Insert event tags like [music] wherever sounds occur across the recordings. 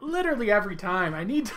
literally every time. I need to.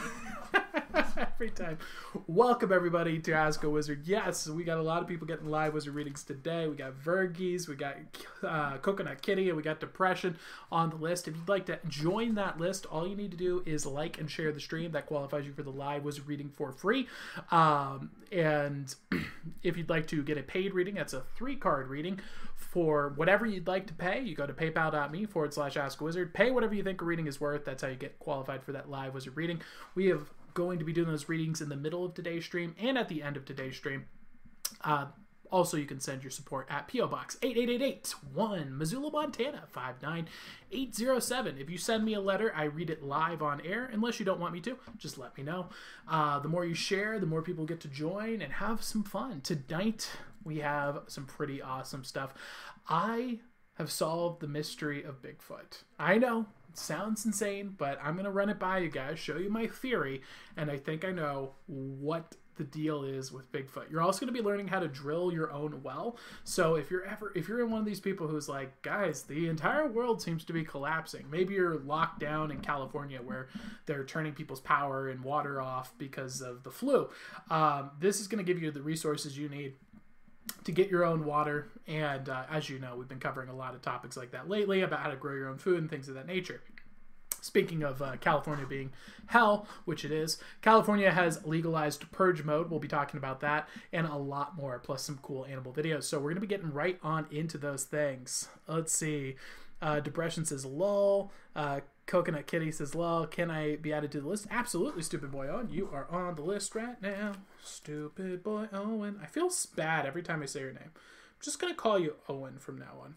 Every time. Welcome everybody to Ask a Wizard. Yes, we got a lot of people getting live wizard readings today. We got Vergies, we got uh, Coconut Kitty, and we got Depression on the list. If you'd like to join that list, all you need to do is like and share the stream. That qualifies you for the live wizard reading for free. Um, and [clears throat] if you'd like to get a paid reading, that's a three card reading for whatever you'd like to pay. You go to paypal.me forward slash ask a wizard. Pay whatever you think a reading is worth. That's how you get qualified for that live wizard reading. We have going to be doing those readings in the middle of today's stream and at the end of today's stream. Uh, also, you can send your support at P.O. Box 88881, Missoula, Montana 59807. If you send me a letter, I read it live on air. Unless you don't want me to, just let me know. Uh, the more you share, the more people get to join and have some fun. Tonight, we have some pretty awesome stuff. I have solved the mystery of Bigfoot. I know, sounds insane, but I'm going to run it by you guys, show you my theory, and I think I know what the deal is with Bigfoot. You're also going to be learning how to drill your own well. So if you're ever if you're in one of these people who's like, guys, the entire world seems to be collapsing. Maybe you're locked down in California where they're turning people's power and water off because of the flu. Um, this is going to give you the resources you need to get your own water. And uh, as you know, we've been covering a lot of topics like that lately about how to grow your own food and things of that nature. Speaking of uh, California being hell, which it is, California has legalized purge mode. We'll be talking about that and a lot more, plus some cool animal videos. So we're going to be getting right on into those things. Let's see. Uh, Depression says lol. Uh, Coconut Kitty says lol. Can I be added to the list? Absolutely, Stupid Boy Owen. You are on the list right now. Stupid Boy Owen. I feel bad every time I say your name. I'm just to call you Owen from now on.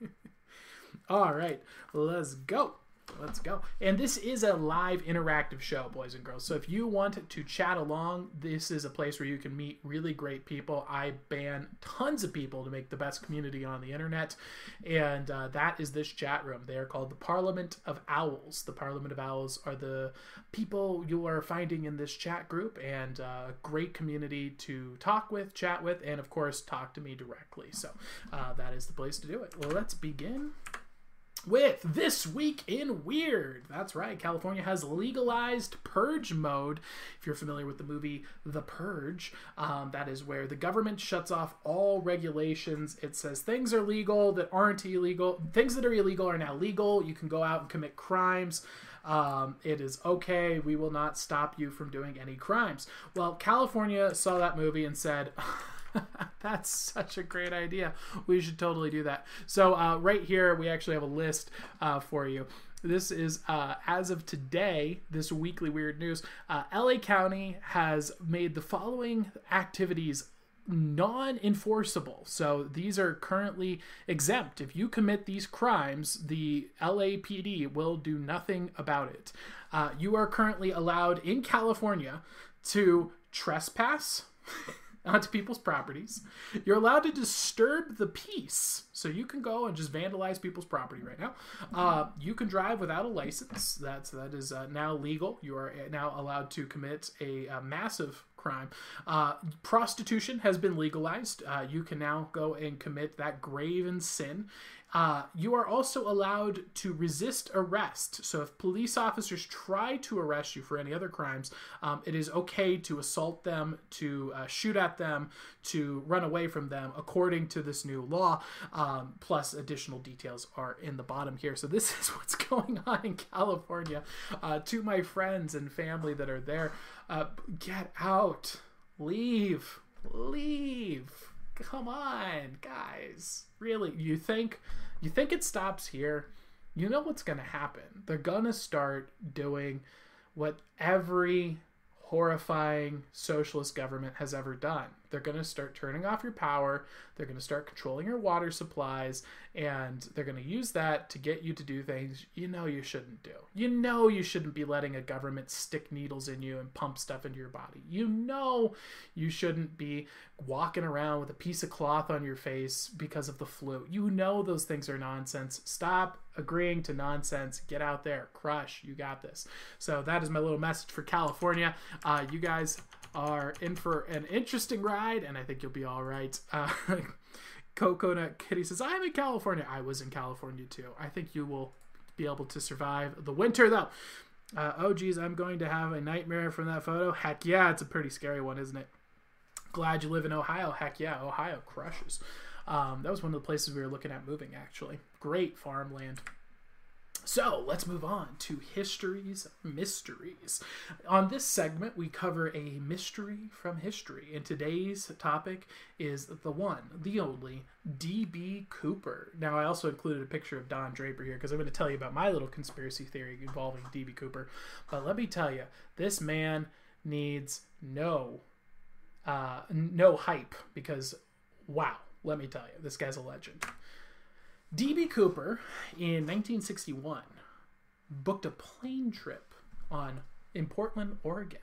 [laughs] All right, let's go. Let's go. And this is a live interactive show, boys and girls. So if you want to chat along, this is a place where you can meet really great people. I ban tons of people to make the best community on the internet. And uh, that is this chat room. They are called the Parliament of Owls. The Parliament of Owls are the people you are finding in this chat group and a uh, great community to talk with, chat with, and of course, talk to me directly. So uh, that is the place to do it. Well, let's begin with This Week in Weird. That's right, California has legalized purge mode. If you're familiar with the movie The Purge, um, that is where the government shuts off all regulations. It says things are legal that aren't illegal. Things that are illegal are now legal. You can go out and commit crimes. Um, it is okay. We will not stop you from doing any crimes. Well, California saw that movie and said, [laughs] [laughs] That's such a great idea. We should totally do that. So, uh, right here, we actually have a list uh, for you. This is uh, as of today, this weekly weird news. Uh, LA County has made the following activities non enforceable. So these are currently exempt. If you commit these crimes, the LAPD will do nothing about it. Uh, you are currently allowed in California to trespass. [laughs] onto people's properties. You're allowed to disturb the peace. So you can go and just vandalize people's property right now. Uh, you can drive without a license. That's that is uh, now legal. You are now allowed to commit a, a massive crime. Uh, prostitution has been legalized. Uh, you can now go and commit that graven sin uh, you are also allowed to resist arrest. So, if police officers try to arrest you for any other crimes, um, it is okay to assault them, to uh, shoot at them, to run away from them, according to this new law. Um, plus, additional details are in the bottom here. So, this [laughs] is what's going on in California. Uh, to my friends and family that are there, uh, get out, leave, leave come on, guys. Really, you think you think it stops here? You know what's going to happen. They're going to start doing what every horrifying socialist government has ever done. They're going to start turning off your power. They're going to start controlling your water supplies. And they're going to use that to get you to do things you know you shouldn't do. You know you shouldn't be letting a government stick needles in you and pump stuff into your body. You know you shouldn't be walking around with a piece of cloth on your face because of the flu. You know those things are nonsense. Stop agreeing to nonsense. Get out there. Crush. You got this. So that is my little message for California. Uh, you guys are in for an interesting ride, and I think you'll be all right. [laughs] Uh, Coconut Kitty says, I'm in California. I was in California too. I think you will be able to survive the winter, though. Uh, oh, geez, I'm going to have a nightmare from that photo. Heck yeah, it's a pretty scary one, isn't it? Glad you live in Ohio. Heck yeah, Ohio crushes. Um, that was one of the places we were looking at moving, actually. Great farmland. So let's move on to histories, mysteries. On this segment, we cover a mystery from history, and today's topic is the one, the only D.B. Cooper. Now, I also included a picture of Don Draper here because I'm going to tell you about my little conspiracy theory involving D.B. Cooper. But let me tell you, this man needs no, uh, no hype because, wow, let me tell you, this guy's a legend. D.B. Cooper in 1961 booked a plane trip on in Portland, Oregon.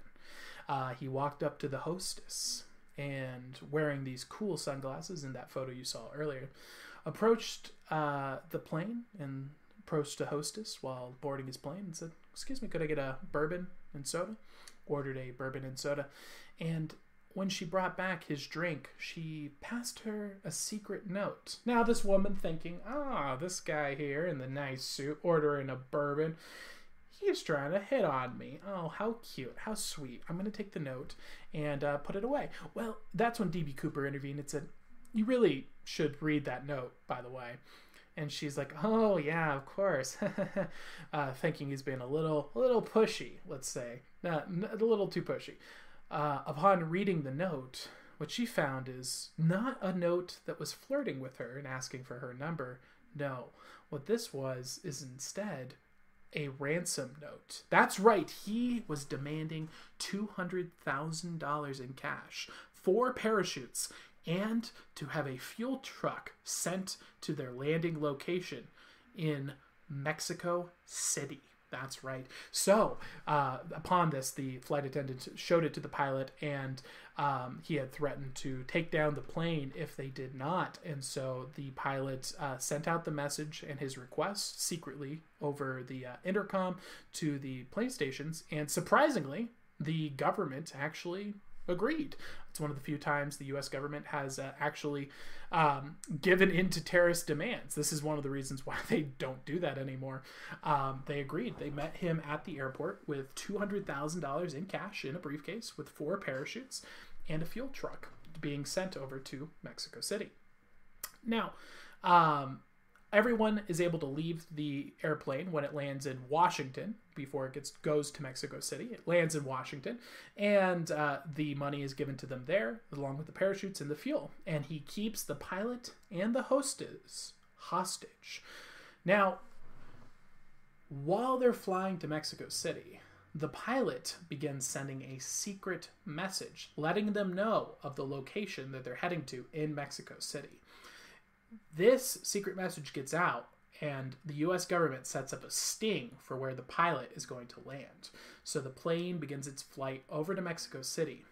Uh, he walked up to the hostess and wearing these cool sunglasses in that photo you saw earlier, approached uh, the plane and approached the hostess while boarding his plane and said, "Excuse me, could I get a bourbon and soda?" Ordered a bourbon and soda, and when she brought back his drink, she passed her a secret note. Now, this woman thinking, ah, this guy here in the nice suit ordering a bourbon, he's trying to hit on me. Oh, how cute, how sweet. I'm going to take the note and uh, put it away. Well, that's when D.B. Cooper intervened and said, You really should read that note, by the way. And she's like, "Oh yeah, of course," [laughs] uh, thinking he's being a little, a little pushy, let's say, not a little too pushy. Uh, upon reading the note, what she found is not a note that was flirting with her and asking for her number. No, what this was is instead a ransom note. That's right, he was demanding $200,000 in cash, four parachutes, and to have a fuel truck sent to their landing location in Mexico City. That's right. So, uh, upon this, the flight attendant showed it to the pilot, and um, he had threatened to take down the plane if they did not. And so the pilot uh, sent out the message and his request secretly over the uh, intercom to the plane stations. And surprisingly, the government actually agreed. It's one of the few times the U.S. government has uh, actually um, given in to terrorist demands. This is one of the reasons why [laughs] they don't do that anymore. Um, they agreed. They met him at the airport with $200,000 in cash in a briefcase with four parachutes and a fuel truck being sent over to Mexico City. Now, um, everyone is able to leave the airplane when it lands in Washington before it gets goes to Mexico City. It lands in Washington, and uh, the money is given to them there, along with the parachutes and the fuel. And he keeps the pilot and the hostess hostage. Now, while they're flying to Mexico City, the pilot begins sending a secret message, letting them know of the location that they're heading to in Mexico City. This secret message gets out, and the US government sets up a sting for where the pilot is going to land. So the plane begins its flight over to Mexico City.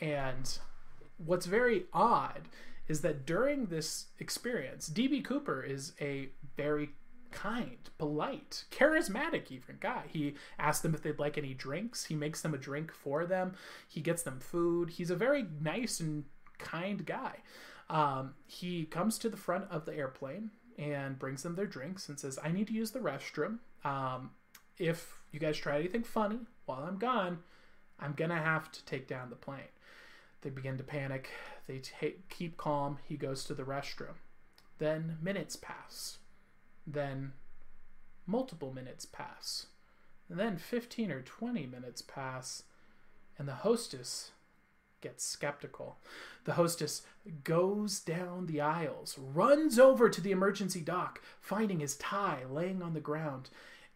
And what's very odd is that during this experience, DB Cooper is a very kind, polite, charismatic even guy. He asks them if they'd like any drinks. He makes them a drink for them. He gets them food. He's a very nice and kind guy. Um, he comes to the front of the airplane and brings them their drinks and says, I need to use the restroom. Um, if you guys try anything funny while I'm gone, I'm going to have to take down the plane. They begin to panic. They keep calm. He goes to the restroom. Then minutes pass. Then multiple minutes pass. And then 15 or 20 minutes pass. And the hostess gets skeptical. The hostess goes down the aisles, runs over to the emergency dock, finding his tie laying on the ground.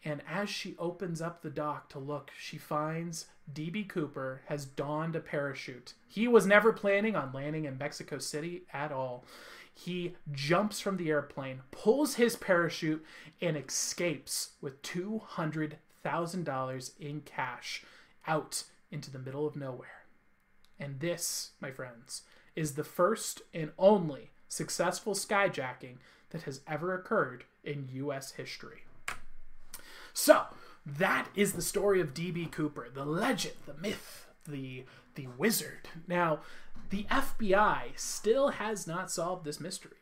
And as she opens up the dock to look, she finds DB Cooper has donned a parachute. He was never planning on landing in Mexico City at all. He jumps from the airplane, pulls his parachute, and escapes with $200,000 in cash out into the middle of nowhere. And this, my friends, is the first and only successful skyjacking that has ever occurred in U.S. history. So, that is the story of D.B. Cooper, the legend, the myth, the the wizard. Now, the FBI still has not solved this mystery.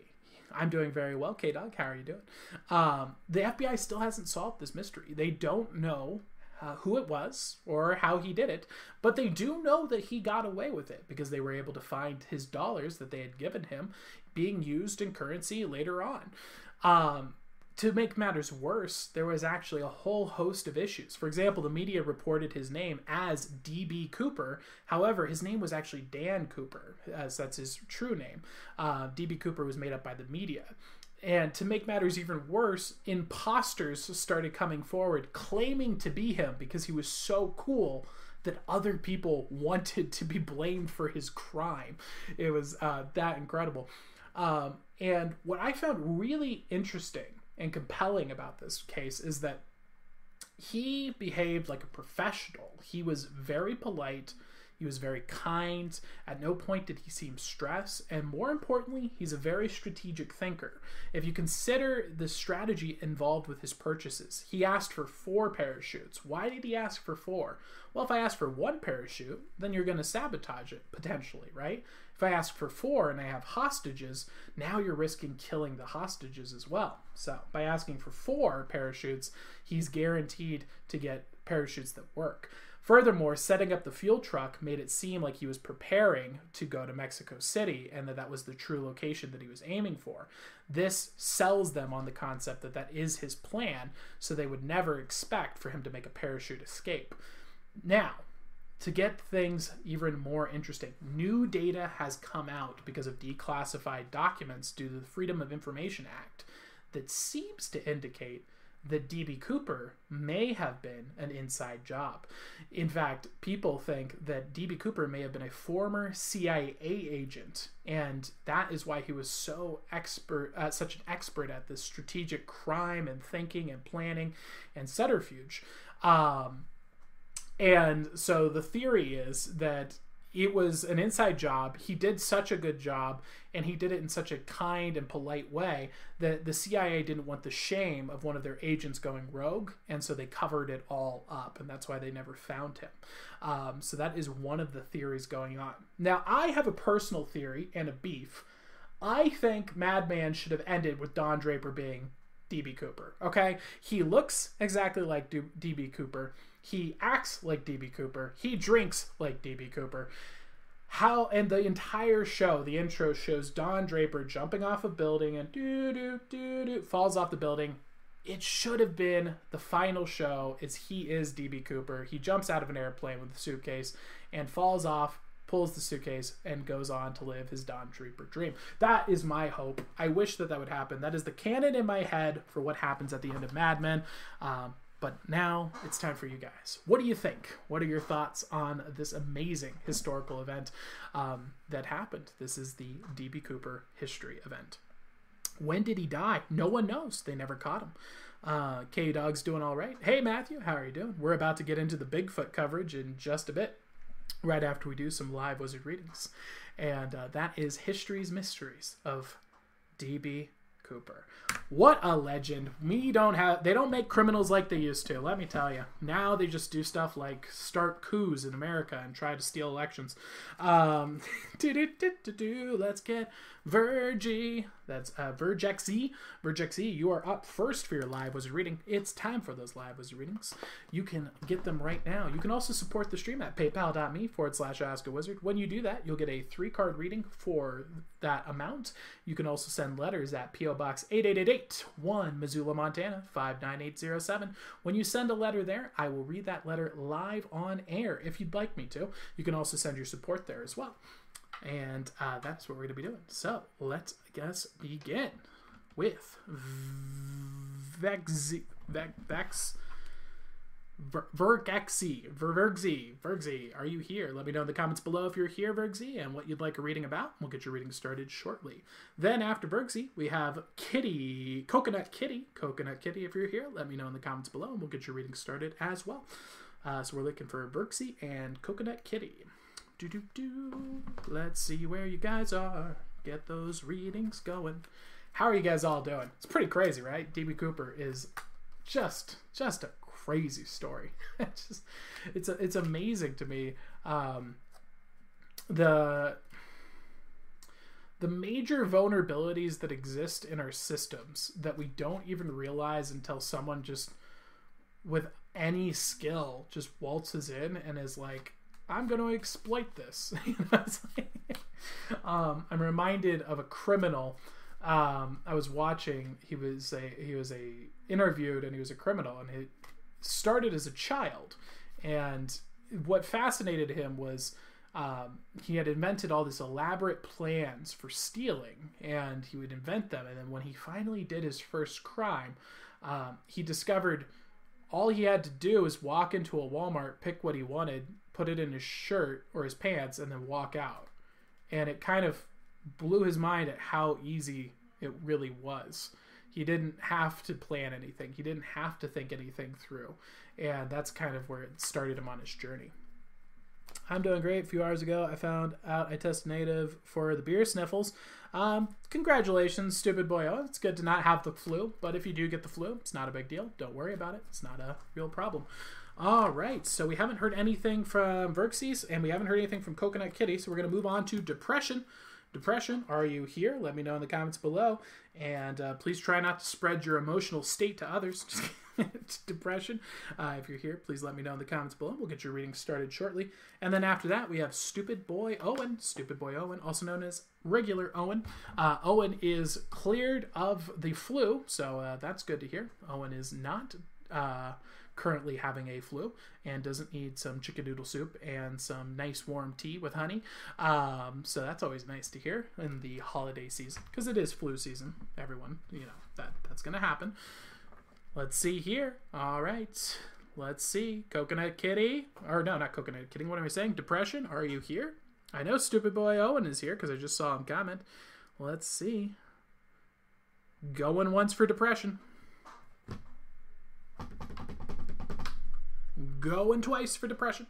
I'm doing very well, K Dog. How are you doing? Um, the FBI still hasn't solved this mystery. They don't know uh, who it was or how he did it, but they do know that he got away with it because they were able to find his dollars that they had given him being used in currency later on. Um, to make matters worse, there was actually a whole host of issues. For example, the media reported his name as D.B. Cooper. However, his name was actually Dan Cooper, as that's his true name. Uh, D.B. Cooper was made up by the media. And to make matters even worse, imposters started coming forward claiming to be him because he was so cool that other people [laughs] wanted to be blamed for his crime. It was uh, that incredible. Um, and what I found really interesting and compelling about this case is that he behaved like a professional. He was very polite. He was very kind. At no point did he seem stressed. And more importantly, he's a very strategic thinker. If you consider the strategy involved with his purchases, he asked for four parachutes. Why did he ask for four? Well, if I ask for one parachute, then you're going to sabotage it potentially, right? If I ask for four and I have hostages, now you're risking killing the hostages as well. So by asking for four parachutes, he's guaranteed to get parachutes that work. Furthermore, setting up the fuel truck made it seem like he was preparing to go to Mexico City and that that was the true location that he was aiming for. This sells them on the concept that that is his plan, so they would never expect for him to make a parachute escape. Now, to get things even more interesting, new data has come out because of declassified documents due to the Freedom of Information Act that seems to indicate that DB Cooper may have been an inside job. In fact, people think that DB Cooper may have been a former CIA agent, and that is why he was so expert, uh, such an expert at this strategic crime and thinking and planning and subterfuge. Um, and so the theory is that it was an inside job. He did such a good job and he did it in such a kind and polite way that the CIA didn't want the shame of one of their agents going rogue. And so they covered it all up. And that's why they never found him. Um, so that is one of the theories going on. Now, I have a personal theory and a beef. I think Mad Men should have ended with Don Draper being DB Cooper. Okay? He looks exactly like DB Cooper he acts like DB Cooper. He drinks like DB Cooper. How and the entire show, the intro shows Don Draper jumping off a building and doo doo doo doo falls off the building. It should have been the final show. Is he is DB Cooper. He jumps out of an airplane with a suitcase and falls off, pulls the suitcase, and goes on to live his Don Draper dream. That is my hope. I wish that that would happen. That is the canon in my head for what happens at the end of Mad Men. Um, but now it's time for you guys. What do you think? What are your thoughts on this amazing historical event um, that happened? This is the DB Cooper history event. When did he die? No one knows. They never caught him. Uh, K Dog's doing all right. Hey, Matthew, how are you doing? We're about to get into the Bigfoot coverage in just a bit, right after we do some live wizard readings. And uh, that is History's Mysteries of DB Cooper. What a legend. We don't have they don't make criminals like they used to, let me tell you. Now they just do stuff like start coups in America and try to steal elections. Um [laughs] let's get Virgie. That's uh, Virgexy. Virgexy, you are up first for your live wizard reading. It's time for those live wizard readings. You can get them right now. You can also support the stream at paypal.me forward slash wizard. When you do that, you'll get a three card reading for that amount. You can also send letters at P.O. Box 8888 1 Missoula, Montana 59807. When you send a letter there, I will read that letter live on air if you'd like me to. You can also send your support there as well. And uh, that's what we're going to be doing. So let's, I guess, begin with Vex. Vex. Vergexy, Vergzy, Vergzy, are you here? Let me know in the comments below if you're here, Vergzy, and what you'd like a reading about. We'll get your reading started shortly. Then after Vergzy, we have Kitty, Coconut Kitty, Coconut Kitty. If you're here, let me know in the comments below, and we'll get your reading started as well. Uh, so we're looking for Vergzy and Coconut Kitty. Do do do. Let's see where you guys are. Get those readings going. How are you guys all doing? It's pretty crazy, right? DB Cooper is just just a crazy story. [laughs] it's just it's a, it's amazing to me. Um, the the major vulnerabilities that exist in our systems that we don't even realize until someone just with any skill just waltzes in and is like, I'm going to exploit this. [laughs] Um, I'm reminded of a criminal. Um, I was watching. He was a he was a interviewed, and he was a criminal, and he started as a child. And what fascinated him was um, he had invented all these elaborate plans for stealing, and he would invent them. And then when he finally did his first crime, um, he discovered all he had to do was walk into a Walmart, pick what he wanted, put it in his shirt or his pants, and then walk out. And it kind of blew his mind at how easy it really was. He didn't have to plan anything, he didn't have to think anything through. And that's kind of where it started him on his journey. I'm doing great. A few hours ago, I found out I tested negative for the beer sniffles. Um, congratulations, stupid boy. Oh, it's good to not have the flu, but if you do get the flu, it's not a big deal. Don't worry about it. It's not a real problem. All right, so we haven't heard anything from Verxes, and we haven't heard anything from Coconut Kitty, so we're going to move on to depression. Depression, are you here? Let me know in the comments below. And uh, please try not to spread your emotional state to others. [laughs] [laughs] Depression. Uh, if you're here, please let me know in the comments below. We'll get your reading started shortly. And then after that, we have Stupid Boy Owen. Stupid Boy Owen, also known as Regular Owen. Uh, Owen is cleared of the flu, so uh, that's good to hear. Owen is not. Uh, currently having a flu and doesn't need some chicken noodle soup and some nice warm tea with honey. Um, so that's always nice to hear in the holiday season because it is flu season. Everyone, you know that that's gonna happen. Let's see here. All right. Let's see. Coconut Kitty. Or no, not Coconut Kitty. What am I saying? Depression. Are you here? I know Stupid Boy Owen is here because I just saw him comment. Let's see. Going once for depression. Going twice for depression.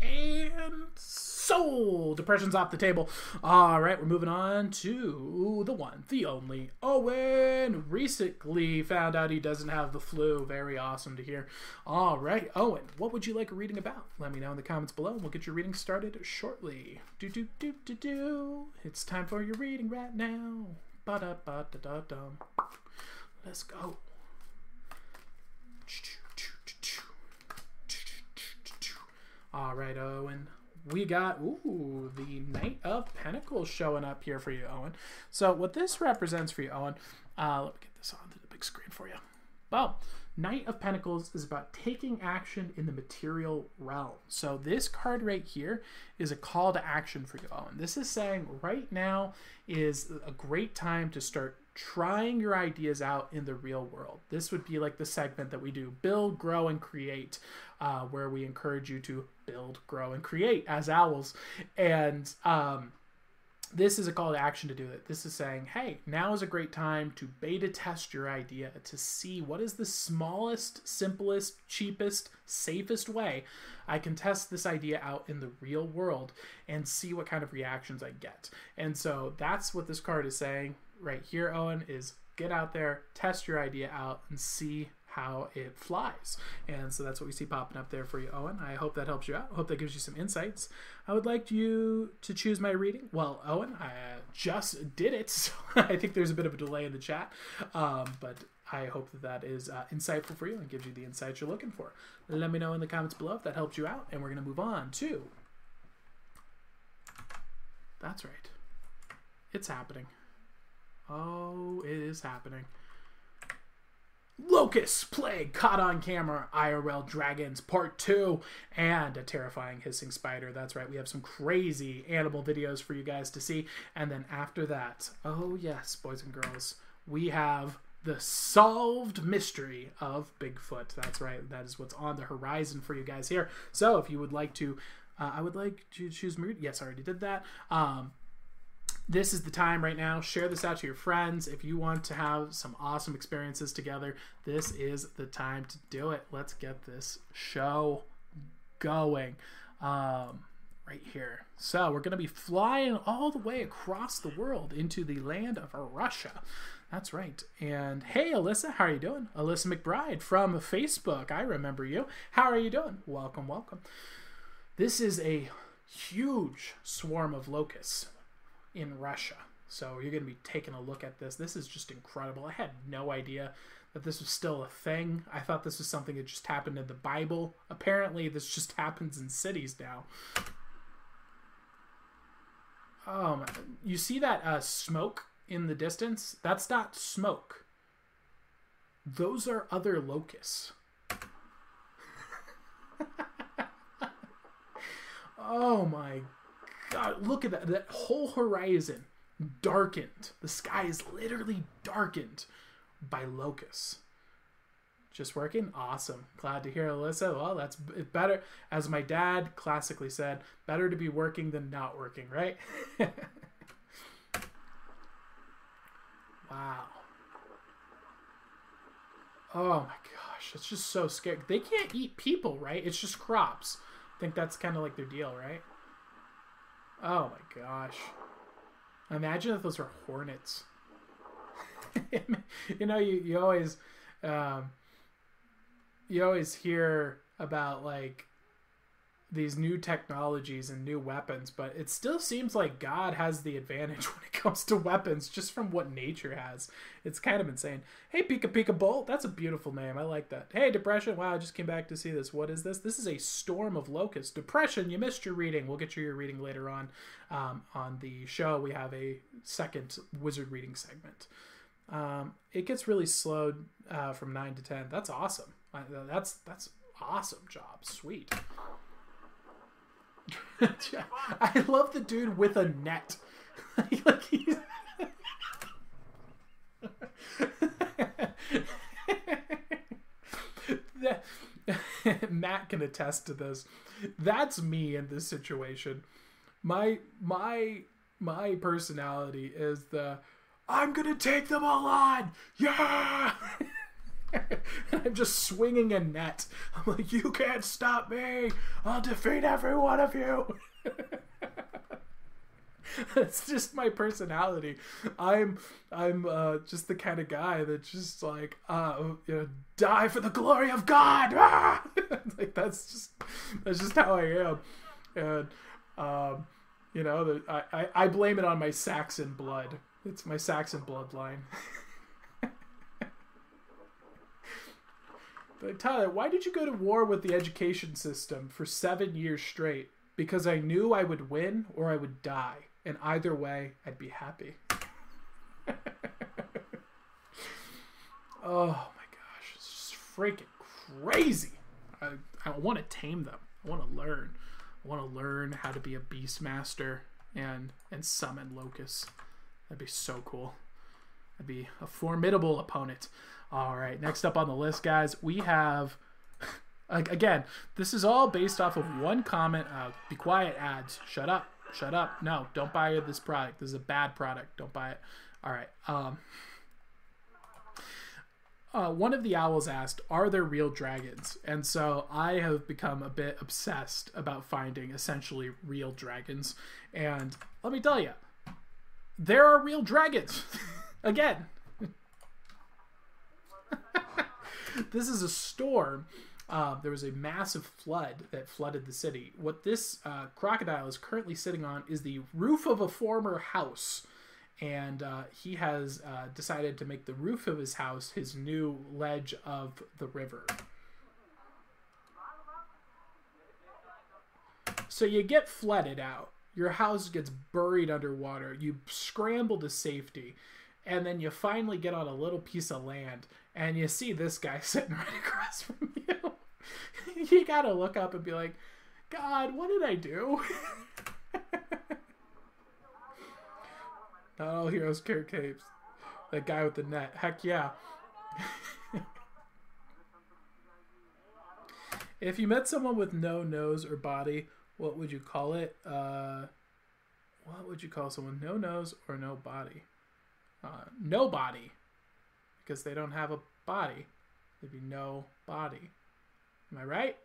And soul. Depression's off the table. All right, we're moving on to the one, the only Owen. Recently found out he doesn't have the flu. Very awesome to hear. All right, Owen, what would you like reading about? Let me know in the comments below. and We'll get your reading started shortly. Do do do do do. It's time for your reading right now. Ba da ba da da dum. Let's go. All right, Owen. We got ooh the Knight of Pentacles showing up here for you, Owen. So what this represents for you, Owen? Uh, let me get this onto the big screen for you. Well, Knight of Pentacles is about taking action in the material realm. So this card right here is a call to action for you, Owen. This is saying right now is a great time to start trying your ideas out in the real world. This would be like the segment that we do build, grow, and create, uh, where we encourage you to build, grow, and create as owls. And um, this is a call to action to do it. This is saying, hey, now is a great time to beta test your idea to see what is the smallest, simplest, cheapest, safest way I can test this idea out in the real world and see what kind of reactions I get. And so that's what this card is saying right here, Owen, is get out there, test your idea out, and see how it flies. And so that's what we see popping up there for you, Owen. I hope that helps you out. I hope that gives you some insights. I would like you to choose my reading. Well, Owen, I just did it, [laughs] so I think there's a bit of a delay in the chat, um, but I hope that that is uh, insightful for you and gives you the insights you're looking for. Let me know in the comments below if that helped you out, and we're going to move on to. That's right. It's happening. Oh, it is happening. Locust Plague caught on camera, IRL Dragons Part 2, and a terrifying hissing spider. That's right, we have some crazy animal videos for you guys to see. And then after that, oh yes, boys and girls, we have the solved mystery of Bigfoot. That's right, that is what's on the horizon for you guys here. So if you would like to, uh, I would like to choose mood. Yes, I already did that. Um, this is the time right now. Share this out to your friends. If you want to have some awesome experiences together, this is the time to do it. Let's get this show going um, right here. So, we're going to be flying all the way across the world into the land of Russia. That's right. And hey, Alyssa, how are you doing? Alyssa McBride from Facebook. I remember you. How are you doing? Welcome, welcome. This is a huge swarm of locusts in Russia. So you're going to be taking a look at this. This is just incredible. I had no idea that this was still a thing. I thought this was something that just happened in the Bible. Apparently, this just [laughs] happens in cities now. Oh, you see that uh, smoke in the distance? That's not smoke. Those are other locusts. [laughs] oh my god, look at that. That whole horizon darkened. The sky is literally darkened by locusts. Just working? Awesome. Glad to hear, Alyssa. Well, that's better. As my dad classically said, better to be working than not working, right? [laughs] wow. Oh my gosh, it's just so scary. They can't eat people, right? It's just crops. I think that's kind of like their deal, right? Oh my gosh. Imagine if those were hornets. [laughs] you know, you, you always um, you always hear about like these new technologies and new weapons, but it still seems like God has the advantage [laughs] when it comes to weapons just from what nature has. It's kind of insane. Hey, Pika Pika Bolt, that's a beautiful name. I like that. Hey, Depression, wow, I just came back to see this. What is this? This is a storm of locusts. Depression, you missed your reading. We'll get you your reading later on um, on the show. We have a second wizard reading segment. Um, it gets really slowed uh, from 9 to 10. That's awesome. That's that's awesome job. Sweet. [laughs] I love the dude with a net. [laughs] like he's... [laughs] Matt can attest to this. That's me in this situation. My my my personality is the I'm gonna take them all on. Yeah. [laughs] I'm just swinging a net. I'm like, you can't stop me. I'll defeat every one of you. [laughs] It's just my personality. I'm I'm uh, just the kind of guy that just like uh, you know, die for the glory of God. Ah! [laughs] like that's just that's just how I am, and um, you know, the, I, I I blame it on my Saxon blood. It's my Saxon bloodline. Tyler, why did you go to war with the education system for seven years straight? Because I knew I would win or I would die. And either way, I'd be happy. [laughs] oh my gosh. It's freaking crazy. I, I want to tame them. I want to learn. I want to learn how to be a beast master and and summon locusts. That'd be so cool. That'd be a formidable opponent. All right, next up on the list, guys, we have. Again, this is all based off of one comment. Uh, be quiet, ads. Shut up. Shut up. No, don't buy this product. This is a bad product. Don't buy it. All right. Um, uh, one of the owls asked, "Are there real dragons?" And so I have become a bit obsessed about finding essentially real dragons. And let me tell you, there are real dragons. [laughs] Again, [laughs] this is a storm. Uh, there was a massive flood that flooded the city. What this uh, crocodile is currently sitting on is the roof of a former house. And uh, he has uh, decided to make the roof of his house his new ledge of the river. So you get flooded out. Your house gets buried underwater. You scramble to safety. And then you finally get on a little piece of land and you see this guy [laughs] sitting right across from you. [laughs] you gotta look up and be like, God, what did I do? [laughs] Not all heroes carry capes. That guy with the net. Heck yeah. if you met someone with no nose or body, what would you call it? Uh, what would you call someone? No nose or no body? Uh, no body because they don't have a body. There'd be no body. Am I right?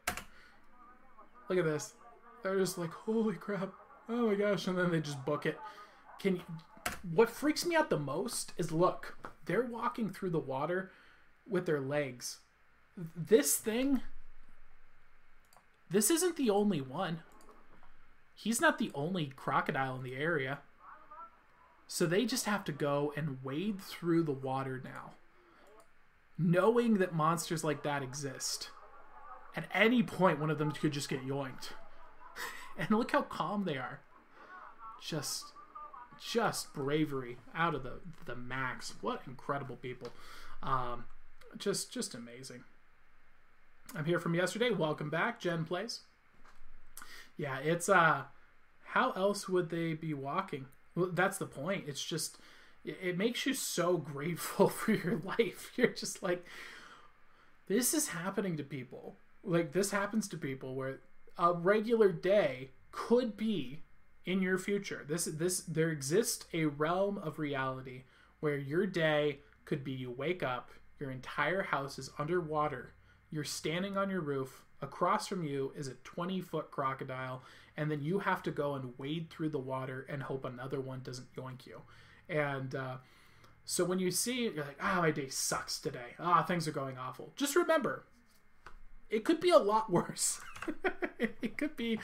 Look at this. They're just like, holy crap. Oh my gosh. And then they just book it. Can you, what freaks me out the most is look, they're walking through the water with their legs. This thing, this isn't the only one. He's not the only crocodile in the area. So they just have to go and wade through the water now knowing that monsters like that exist. At any point, one of them could just get yoinked. [laughs] and look how calm they are. Just, just bravery out of the the max. What incredible people. Um, just, just amazing. I'm here from yesterday. Welcome back, Jen Plays. Yeah, it's uh, how else would they be walking? Well, that's the point. It's just it makes you so [laughs] grateful for your life. [laughs] You're just like, this is happening to people. Like, this happens to people where a regular day could be in your future. This, this, there exists a realm of reality where your day could be you wake up, your entire house is underwater, you're standing on your roof, across from you is a 20 foot crocodile, and then you have to go and wade through the water and hope another one doesn't yoink you. And uh, so when you see, you're like, ah, oh, my day sucks today. Ah, oh, things are going awful. Just remember, it could be a lot worse. [laughs] it could be,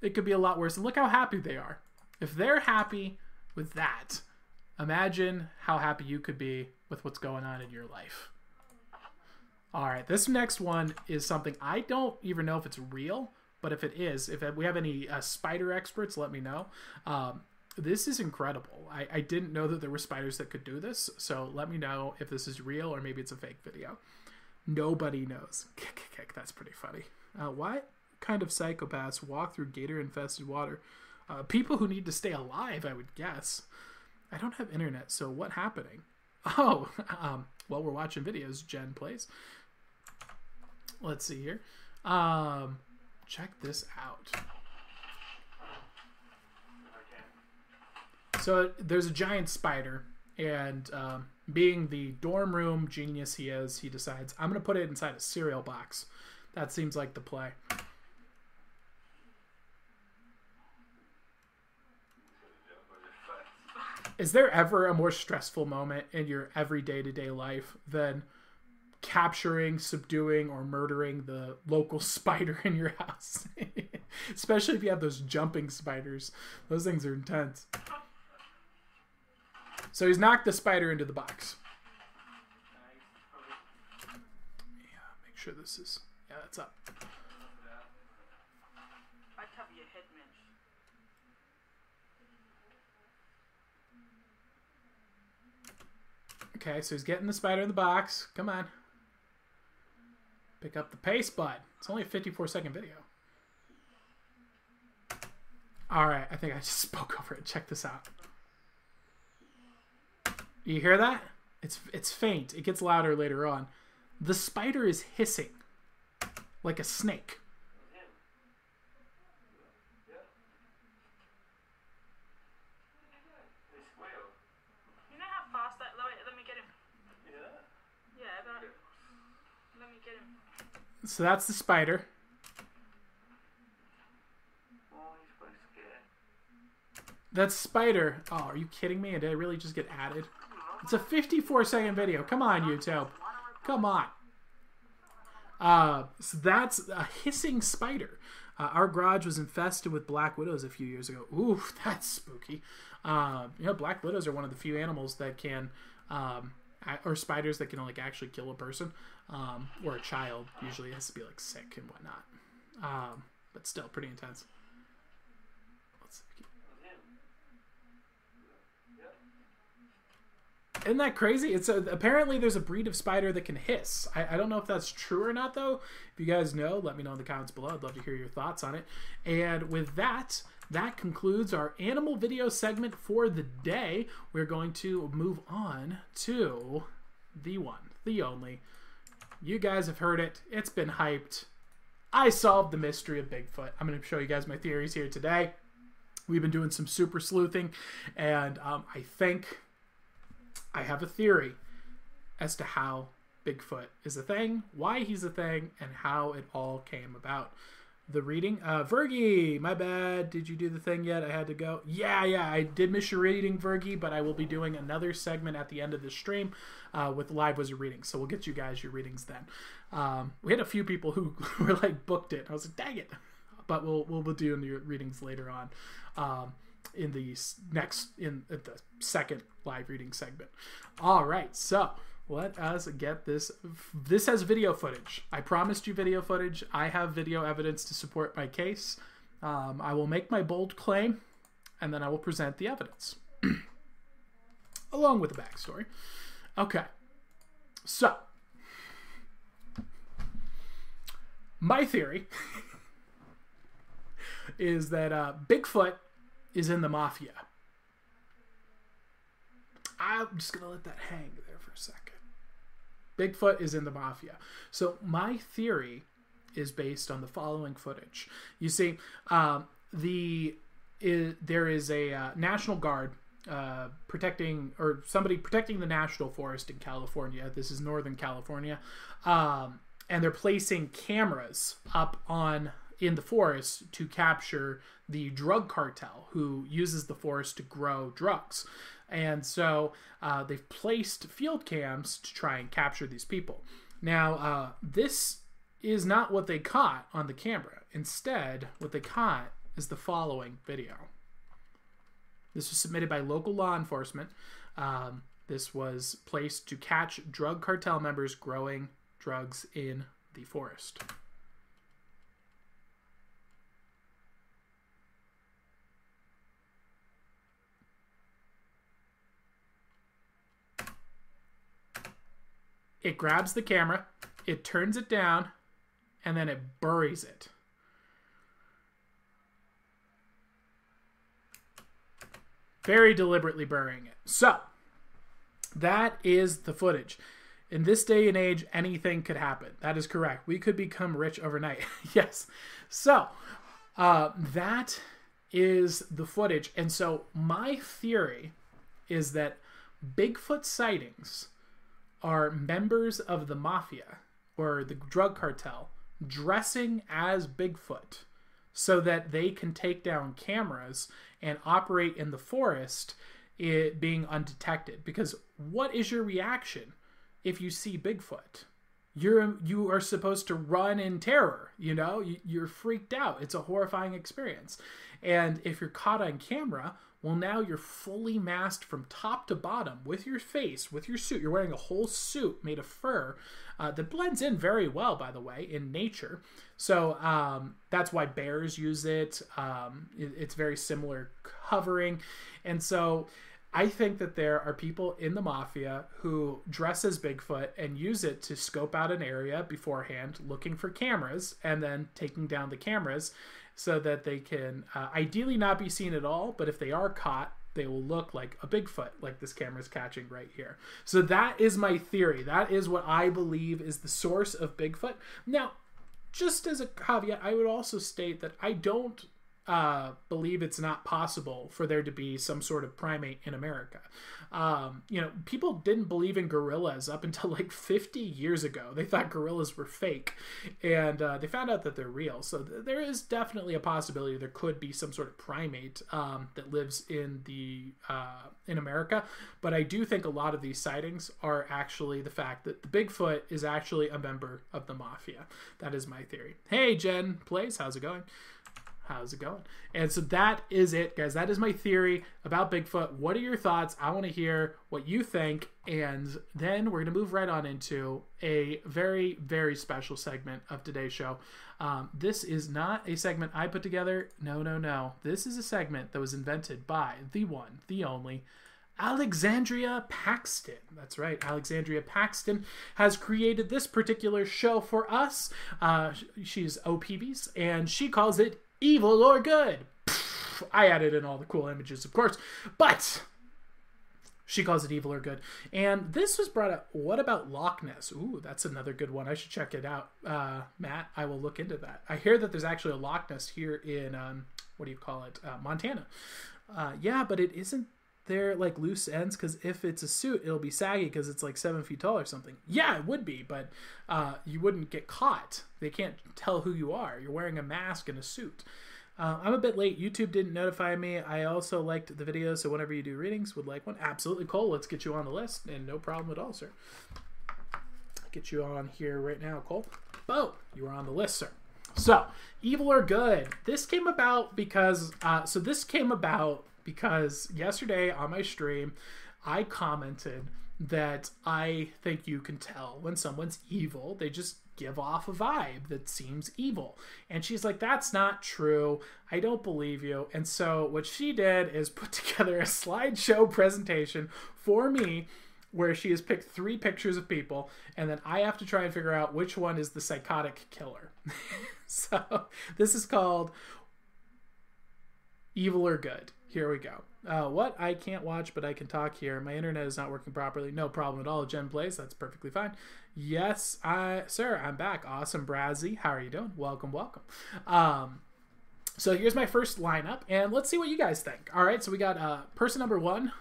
it could be a lot worse. And look how happy they are. If they're happy with that, imagine how happy you could be with what's going on in your life. All right, this next one is something I don't even know if it's real, but if it is, if we have any uh, spider experts, let me know. Um, this is incredible. I, I didn't know that there were spiders that could do this, so let me know if this is real or maybe it's a fake video. Nobody knows. [laughs] Kick, kick, kick. That's pretty funny. Uh, what kind of psychopaths walk through gator infested water? Uh, people who need to stay alive, I would guess. I don't have internet, so what happening? [laughs] Oh, um, well, we're watching videos. Jen plays. Let's see here. Um, check this out. So there's a giant spider, and um, being the dorm room genius he is, he decides I'm going to put it inside a cereal box. That seems like the play. Is there ever a more stressful moment in your everyday to day life than capturing, subduing, or murdering the local [laughs] spider in your house? [laughs] Especially if you have those jumping spiders. Those things are intense. So he's knocked the spider into the box. Yeah, make sure this is. Yeah, that's up. Okay, so he's getting the spider in the box. Come on. Pick up the pace, bud. It's only a 54 second video. Alright, I think I just [laughs] spoke over it. Check this out. You hear that? It's it's faint. It gets louder later on. The spider is hissing like a snake. So that's the spider. That spider. Oh, are you kidding me? Did I really just get added? It's a 54 second video. Come on, YouTube. Come on. Uh, so that's a hissing spider. Uh, our garage was infested with black widows a few years ago. Ooh, [laughs] that's spooky. Uh, you know, black widows are one of the few animals that can, um, or spiders that can like actually kill a person, um, or a child. Usually, it has to be like sick and whatnot. Um, but still, pretty intense. Isn't that crazy? It's a, apparently there's a breed of spider that can hiss. I, I don't know if that's true or not though. If you guys know, let me know in the comments below. I'd love to hear your thoughts on it. And with that, that concludes our animal video segment for the day. We're going to move on to the one, the only. You guys have heard it. It's been hyped. I solved the mystery of Bigfoot. I'm going to show you guys my theories here today. We've been doing some super sleuthing, and um, I think I have a theory as to how Bigfoot is a thing, why he's a thing, and how it all came about. The reading, uh, Vergi, my bad. Did you do the thing yet? I had to go. Yeah, yeah, I did miss your reading, Vergi, but I will be doing another segment at the end of the stream uh, with live wizard readings. So we'll get you guys your readings then. Um, we had a few people who [laughs] were like booked it. I was like, dang it, but we'll we'll, we'll do your readings later on. Um, in the next in the second live reading segment. All right, so let us get this. This has video footage. I promised you video footage. I have video evidence to support my case. Um, I will make my bold claim, and then I will present the evidence [clears throat] along with the backstory. Okay, so my theory [laughs] is that uh, Bigfoot is in the mafia. I'm just gonna let that hang there for a second. Bigfoot is in the mafia. So my theory is based on the following footage. You see, um, the is, there is a uh, national guard uh, protecting or somebody protecting the national forest in California. This is Northern California, um, and they're placing cameras up on in the forest to capture the drug cartel who uses the forest to grow drugs. And so uh, they've placed field cams to try and capture these people. Now, uh, this is not what they caught on the camera. Instead, what they caught is the following video. This was submitted by local law enforcement. Um, this was placed to catch drug cartel members growing drugs in the forest. It grabs the camera, it turns it down, and then it buries it. Very deliberately burying it. So, that is the footage. In this day and age, anything could happen. That is correct. We could become rich overnight. [laughs] yes. So, uh, that is the footage. And so, my theory is that Bigfoot sightings are members of the mafia or the drug cartel dressing as Bigfoot so that they can take down cameras and operate in the forest it being undetected. Because what is your reaction if you see bigfoot? You're you are supposed to run in terror you know? You're freaked out. It's a horrifying experience. And if you're caught on camera well, now you're fully masked from top to bottom with your face, with your suit. You're wearing a whole suit made of fur uh, that blends in very well, by the way, in nature. So um, that's why bears use it. Um, it. It's very similar covering. And so I think that there are people in the mafia who dress as Bigfoot and use it to scope out an area beforehand, looking for cameras, and then taking down the cameras so that they can uh, ideally not be seen at all, but if they are caught, they will look like a Bigfoot, like this camera's catching right here. So that is my theory. That is what I believe is the source of Bigfoot. Now, just as a caveat, I would also state that I don't uh, believe it's not possible for there to be some sort of primate in America. Um, you know, people didn't believe in gorillas up until like 50 years ago. They thought gorillas were fake, and uh, they found out that they're real. So th- there is definitely a possibility there could be some sort of primate um, that lives in the uh, in America. But I do think a lot of these sightings are actually the fact that the Bigfoot is actually a member of the mafia. That is my theory. Hey, Jen Plays, how's it going? How's it going? And so that is it, guys. That is my theory about Bigfoot. What are your thoughts? I want to hear what you think. And then we're going to move right on into a very, very special segment of today's show. Um, this is not a segment I put together. No, no, no. This is a segment that was invented by the one, the only. Alexandria Paxton. That's right. Alexandria Paxton has created this particular show for us. Uh, she's OPBs, and she calls it evil or good. I added in all the cool images, of course, but she calls it evil or good. And this was brought up. What about Loch Ness? Ooh, that's another good one. I should check it out, uh, Matt. I will look into that. I hear that there's actually a Loch Ness here in um, what do you call it, uh, Montana. Uh, yeah, but it isn't there like loose ends because if it's a suit it'll be saggy because it's like seven feet tall or something. Yeah it would be but uh, you wouldn't get caught. They can't tell who you are. You're wearing a mask and a suit. Uh, i'm a bit late. Youtube didn't notify me. I also liked the video so whenever you do readings would like one. Absolutely cole. Let's get you on the list and no problem at all sir. Get you on here right now cole. Boom you are on the list sir. So evil or good. This came about because uh, so this came about because yesterday on my stream, I commented that I think you can tell when someone's evil. They just give off a vibe that seems evil. And she's like, That's not true. I don't believe you. And so what she did is [laughs] put together a slideshow presentation for me where she has picked three pictures of people, and then I have to try and figure out which one is the psychotic killer. [laughs] so this is called Evil or Good. Here we go. Uh, what? I can't watch, but I can talk here. My internet is not working properly. No problem at all. Jen plays. That's perfectly fine. Yes, I, sir, I'm back. Awesome, Brazzy. How are you doing? Welcome, welcome. Um, so here's my first lineup, and let's see what you guys think. All right, so we got uh, person number one,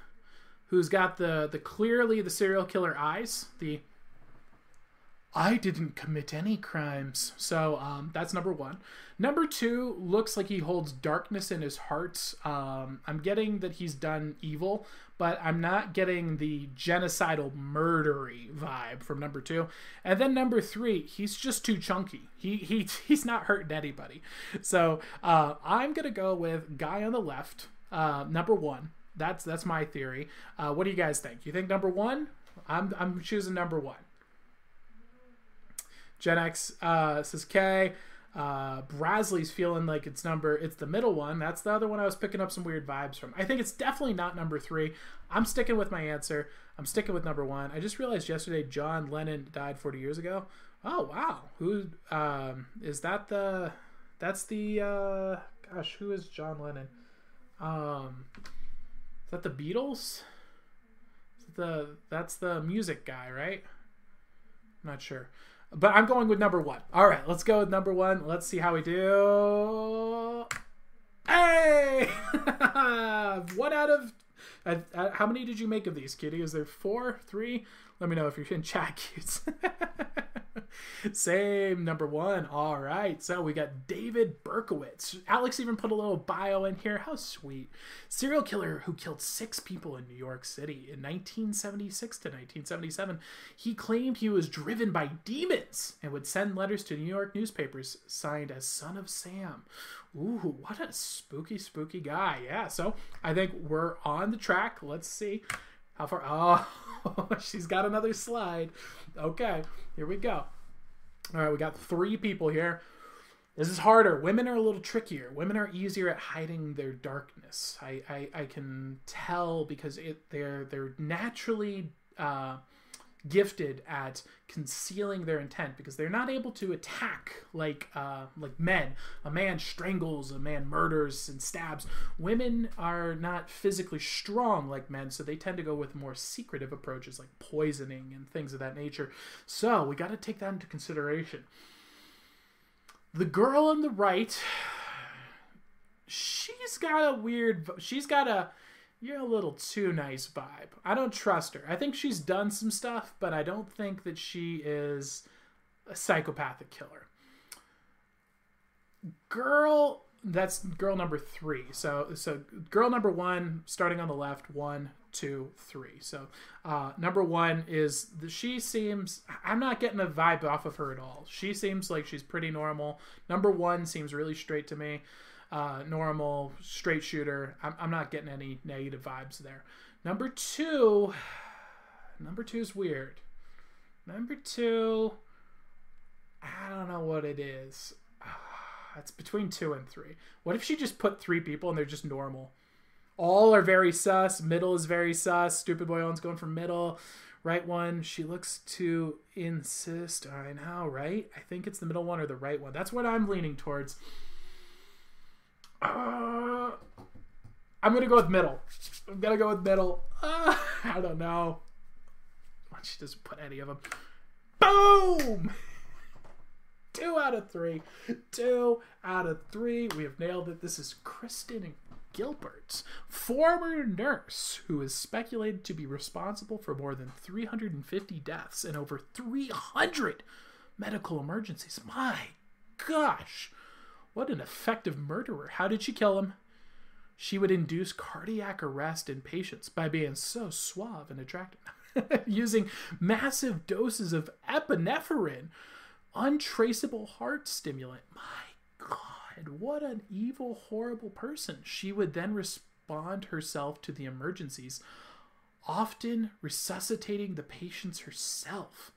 who's got the the clearly the serial killer eyes. The I didn't commit any crimes. So um, that's number one. Number two looks like he holds darkness in his heart. Um, I'm getting that he's done evil, but I'm not getting the genocidal murdery vibe from number two. And then number three, he's just too chunky. He he [laughs] he's not hurting anybody. So uh, I'm gonna go with guy on the left, uh, number one. That's that's my theory. Uh, what do you guys think? You think number one? I'm I'm choosing number one. Gen X uh, says K. Uh, Brasley's feeling like it's number it's the middle one. That's the other one I was picking up some weird vibes from. I think it's definitely not number three. I'm sticking with my answer. I'm sticking with number one. I just realized yesterday John Lennon died 40 years ago. Oh wow, who um, is that? The that's the uh, gosh, who is John Lennon? Um, is that the Beatles? the that's the music guy, right? I'm not sure. But I'm going with number one. All right, let's go with number one. Let's see how we do. Hey! [laughs] one out of. Uh, uh, how many did you make of these, Kitty? Is there four, three? Let me know if you're in chat, cutes. [laughs] Same number one. All right. So we got David Berkowitz. Alex even put a little bio in here. How sweet. Serial killer who killed six people in New York City in 1976 to 1977. He claimed he was driven by demons and would send letters to New York newspapers signed as Son of Sam. Ooh, what a spooky, spooky guy. Yeah. So I think we're on the track. Let's see how far. Oh, [laughs] she's got another slide. Okay. Here we go. All right, we got three people here. This is harder. Women are a little trickier. Women are easier at hiding their darkness. I I, I can tell because it they're they're naturally uh, gifted at concealing their intent because they're not able to attack like uh, like men. A man strangles, a man murders and stabs. Women are not physically strong like men, so they tend to go with more secretive approaches like poisoning and things of that nature. So we got to take that into consideration. The girl on the right, [sighs] she's got a weird. She's got a you're a little too nice vibe. I don't trust her. I think she's done some stuff, but I don't think that she is a psychopathic killer. Girl, that's girl number three. So, so girl number one, starting on the left, one, two, three. So, uh, number one is the, she seems. I'm not getting a vibe off of her at all. She seems like she's pretty normal. Number one seems really straight to me uh, normal straight shooter. I'm, I'm not getting any negative vibes there. Number two, [sighs] number two is weird. Number two, I don't know what it is. [sighs] It's between two and three. What if she just put three people and they're just normal? All are very sus. Middle is very sus. Stupid boy Owen's going for middle. Right one, she looks to insist. I know, right? I think it's the middle one or the right one. That's what I'm leaning towards. Uh, I'm gonna go with middle. I'm gonna go with middle. Uh, [laughs] I don't know. She doesn't put any of them. Boom! [laughs] Two out of three. Two out of three. We have nailed it. This is Kristen Gilbert, former nurse who is speculated to be responsible for more than 350 deaths and over 300 medical emergencies. My gosh. What an effective murderer. How did she kill him? She would induce cardiac arrest in patients by being so suave and attractive, [laughs] using massive doses of epinephrine, untraceable heart stimulant. My God, what an evil, horrible person. She would then respond herself to the emergencies often resuscitating the patients herself.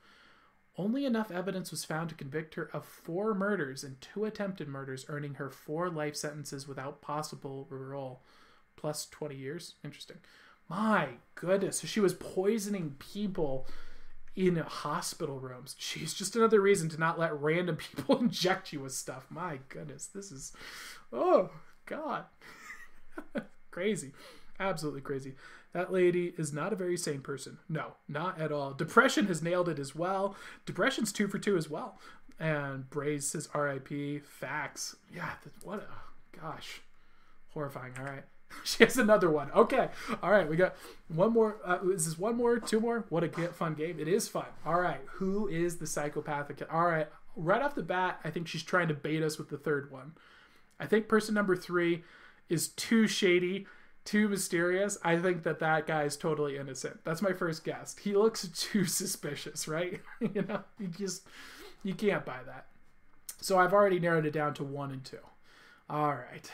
Only enough evidence was found to convict her of four murders and two attempted murders, earning her four life sentences without possible parole, plus 20 years. Interesting. My goodness. So she was poisoning people in hospital rooms. She's just another reason to not let random people [laughs] inject you with stuff. My goodness. This is, oh, God. [laughs] crazy. Absolutely crazy. That lady is not a very sane person. No, not at all. Depression has nailed it as well. Depression's two for two as well. And Braze says RIP. Facts. Yeah, what a gosh. Horrifying. All right. [laughs] she has another one. Okay. All right. We got one more. Uh, is this one more? Two more? What a fun game. It is fun. All right. Who is the psychopathic? All right. Right off the bat, I think she's trying to bait us with the third one. I think person number three is too shady too mysterious, I think that that guy is totally innocent. That's my first guess. He looks [laughs] too suspicious, right? [laughs] you know, you just you can't buy that. So I've already narrowed it down to one and two. All right.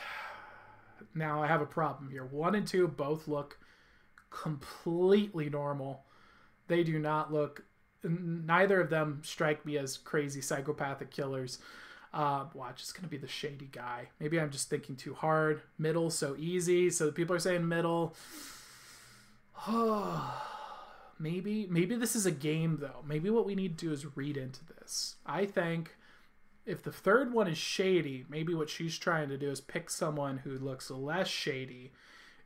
Now I have a problem here. One and two both look completely normal. They do not look. Neither of them strike me as crazy psychopathic killers. Uh, watch, it's gonna be the shady guy. Maybe I'm just thinking too hard. Middle, so easy. So people are saying middle. [sighs] Maybe, maybe this is a game though. Maybe what we need to do is read into this. I think if the third one is shady, maybe what she's trying to do is pick someone who looks less shady.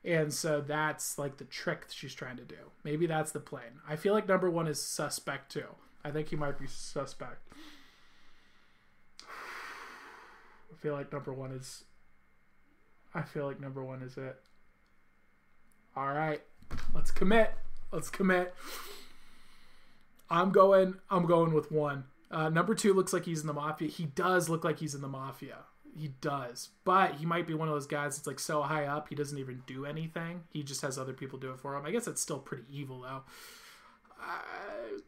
And so that's like the trick she's trying to do. Maybe that's the plan. I feel like number one is suspect too. I think he might be suspect. Feel like number one is. I feel like number one is it. All right, let's commit. Let's commit. I'm going. I'm going with one. Uh, number two looks like he's in the mafia. He does look like he's in the mafia. He does, but he might be one of those guys that's like so high up he doesn't even do anything. He just has other people do it for him. I guess it's still pretty evil though. Uh,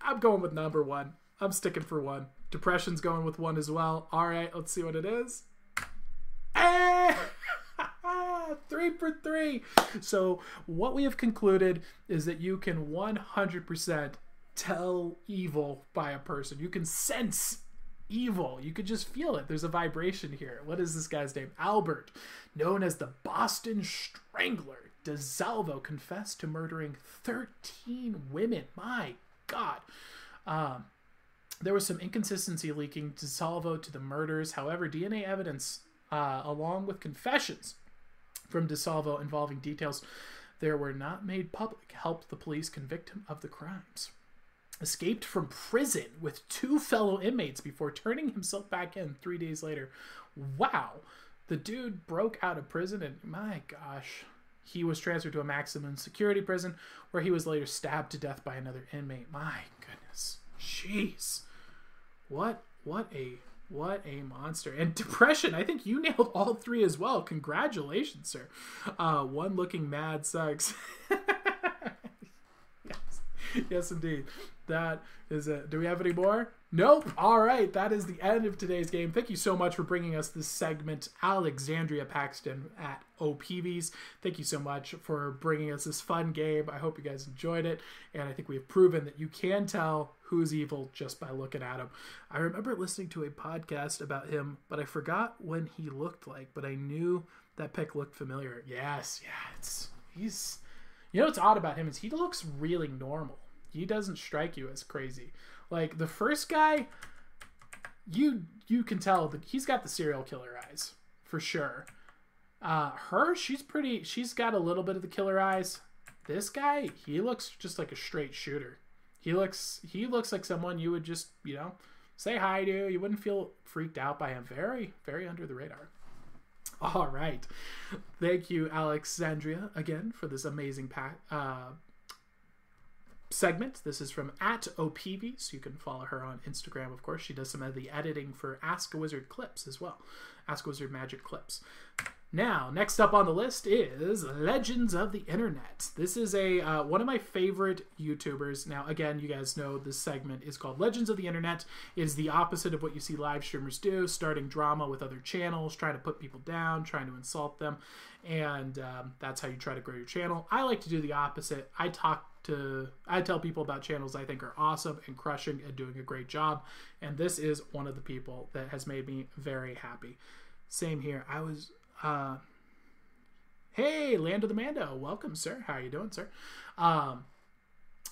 I'm going with number one. I'm sticking for one. Depression's going with one as well. All right, let's see what it is. Eh! [laughs] three for three. So, what we have concluded is that you can 100% tell evil by a person. You can sense evil. You could just feel it. There's a vibration here. What is this guy's name? Albert, known as the Boston Strangler. DeSalvo confessed to murdering 13 women. My God. Um, there was some inconsistency leaking DeSalvo to the murders. However, DNA evidence, uh, along with confessions from DeSalvo involving details there were not made public, helped the police convict him of the crimes. Escaped from prison with two fellow inmates before turning himself back in three days later. Wow. The dude broke out of prison and my gosh, he was transferred to a maximum security prison where he was later stabbed to death by another inmate. My goodness. Jeez. What what a what a monster. And depression, I think you nailed all three as well. Congratulations, sir. Uh, one looking mad sucks. [laughs] yes. Yes, indeed. That is it. Do we have any more? Nope. All right. That is the end of today's game. Thank you so much for bringing us this segment, Alexandria Paxton at OPVs. Thank you so much for bringing us this fun game. I hope you guys enjoyed it. And I think we have proven that you can tell who's evil just by looking at him. I remember listening to a podcast about him, but I forgot when he looked like, but I knew that pic looked familiar. Yes. Yeah. It's, he's, you know what's odd about him is he looks really normal. He doesn't strike you as crazy. Like the first guy, you you can tell that he's got the serial killer eyes for sure. Uh, her, she's pretty. She's got a little bit of the killer eyes. This guy, he looks just like a straight shooter. He looks he looks like someone you would just you know say hi to. You wouldn't feel freaked out by him. Very very under the radar. All right, thank you, Alexandria, again for this amazing pack. Uh, segment. This is from at OPV, so you can follow her on Instagram, of course. She does some of the editing for Ask a Wizard clips as well. Ask a Wizard Magic clips. Now, next up on the list is Legends of the Internet. This is a uh, one of my favorite YouTubers. Now, again, you guys know this segment is called Legends of the Internet. It is the opposite of what you see live streamers do, starting drama with other channels, trying to put people down, trying to insult them, and um, that's how you try to grow your channel. I like to do the opposite. I talk to I tell people about channels I think are awesome and crushing and doing a great job, and this is one of the people that has made me very happy. Same here. I was uh, hey, Land of the Mando, welcome, sir. How are you doing, sir? Um,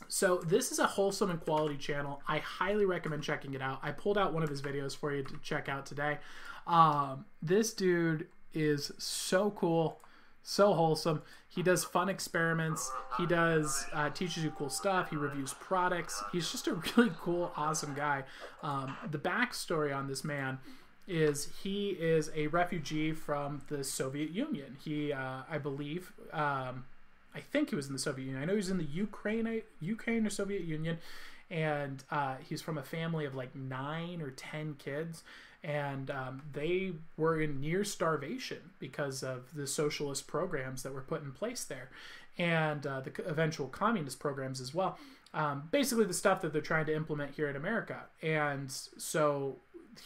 so this is a wholesome and quality channel. I highly recommend checking it out. I pulled out one of his videos for you to check out today. Um, this dude is so cool, so wholesome. He does fun experiments. He does uh, teaches you cool stuff. He reviews products. He's just a [laughs] really cool, awesome guy. Um, the backstory on this man is he is a refugee from the Soviet Union. He, uh, I believe, um, I think he was in the Soviet Union. I know he was in the Ukraine, Ukraine or Soviet Union, and uh, he's from a family of like nine or ten kids, and um, they were in near starvation because of the socialist programs that were put in place there, and uh, the eventual communist programs as well. Um, basically, the stuff that they're trying to implement here in America, and so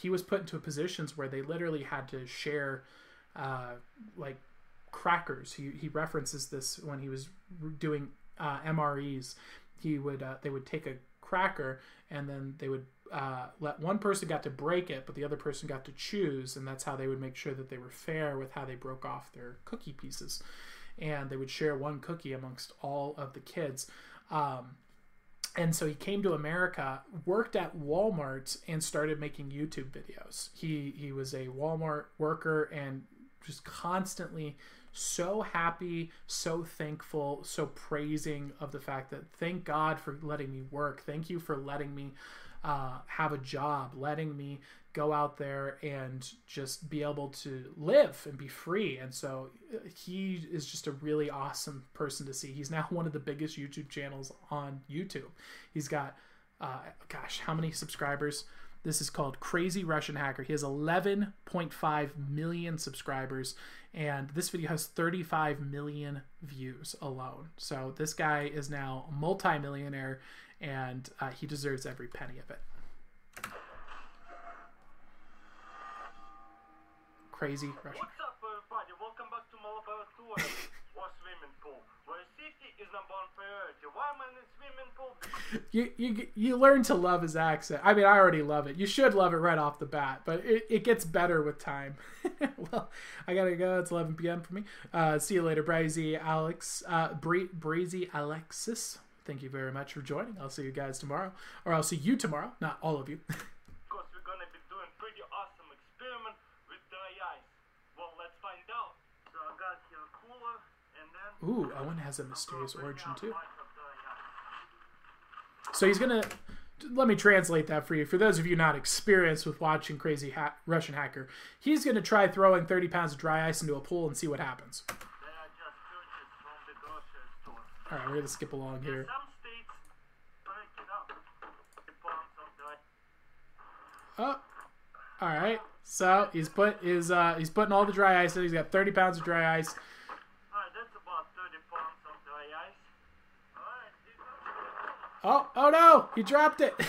he was put into positions where they literally had to share uh, like crackers. He, he references this when he was doing uh, MREs. He would uh, they would take a cracker and then they would uh, let one person got to break it, but the other person got to choose, and that's how they would make sure that they were fair with how they broke off their cookie pieces. And they would share one cookie amongst all of the kids. Um, and so he came to America, worked at Walmart, and started making YouTube videos. He he was a Walmart worker and just constantly so happy, so thankful, so praising of the fact that thank God for letting me work. Thank you for letting me uh, have a job, letting me go out there and just be able to live and be free. And so uh, he is just a really awesome person to see. He's now [laughs] one of the biggest YouTube channels on YouTube. He's got, uh, gosh, how many subscribers? This is called Crazy Russian Hacker. He has 11.5 million subscribers, and this video has 35 million views alone. So this guy is now a multimillionaire, and uh, he deserves every penny of it. Crazy Russian. What's up, everybody? Welcome back to Malabar Tour [laughs] or swimming pool, where safety is number one priority. Why am I in swimming pool? You, you you learn to love his accent. I mean, I already love it. You should love it right off the bat, but it, it gets better with time. [laughs] well, I gotta go. It's 11 p.m. for me. Uh, see you later, Brazy Alex. Uh, Bra- Brazy Alexis. Thank you very much for joining. I'll see you guys tomorrow, or I'll see you tomorrow. Not all of you. [laughs] Because we're gonna be doing pretty awesome experiment with dry ice. Well, let's find out. So I got here a cooler, and then Ooh, Owen has a mysterious origin too. So he's gonna. Let me translate that for you. For those of you not experienced with watching Crazy ha- Russian Hacker, he's gonna try throwing 30 pounds of dry ice into a pool and see what happens. All right, we're gonna skip along here. Oh, all right. So he's put his uh he's putting all the dry ice in. He's got 30 pounds of dry ice. Alright, that's about 30 pounds of dry ice. Alright, this is Oh, oh no, he dropped it. [laughs]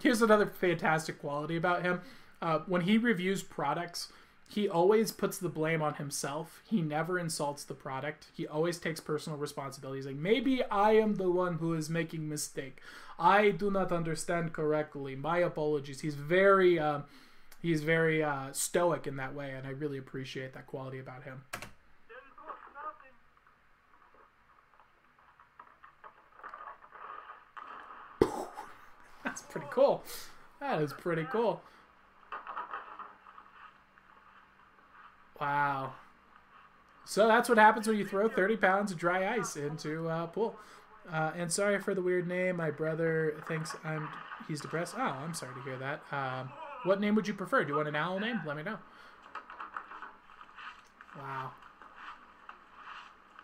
Here's another fantastic quality about him. Uh, when he reviews products, he always puts the blame on himself. He never insults the product. He always takes personal responsibility. He's like, maybe I am the one who is making mistake. I do not understand correctly. My apologies. He's very, um, he's very uh, stoic in that way, and I really appreciate that quality about him. There it goes, nothing. That's pretty cool. That is pretty cool. Wow. So that's what happens when you throw 30 pounds of dry ice into a pool. Uh, and sorry for the weird name. My brother thinks I'm he's depressed. Oh, I'm sorry to hear that. Um, what name would you prefer? Do you want an owl name? Let me know. Wow.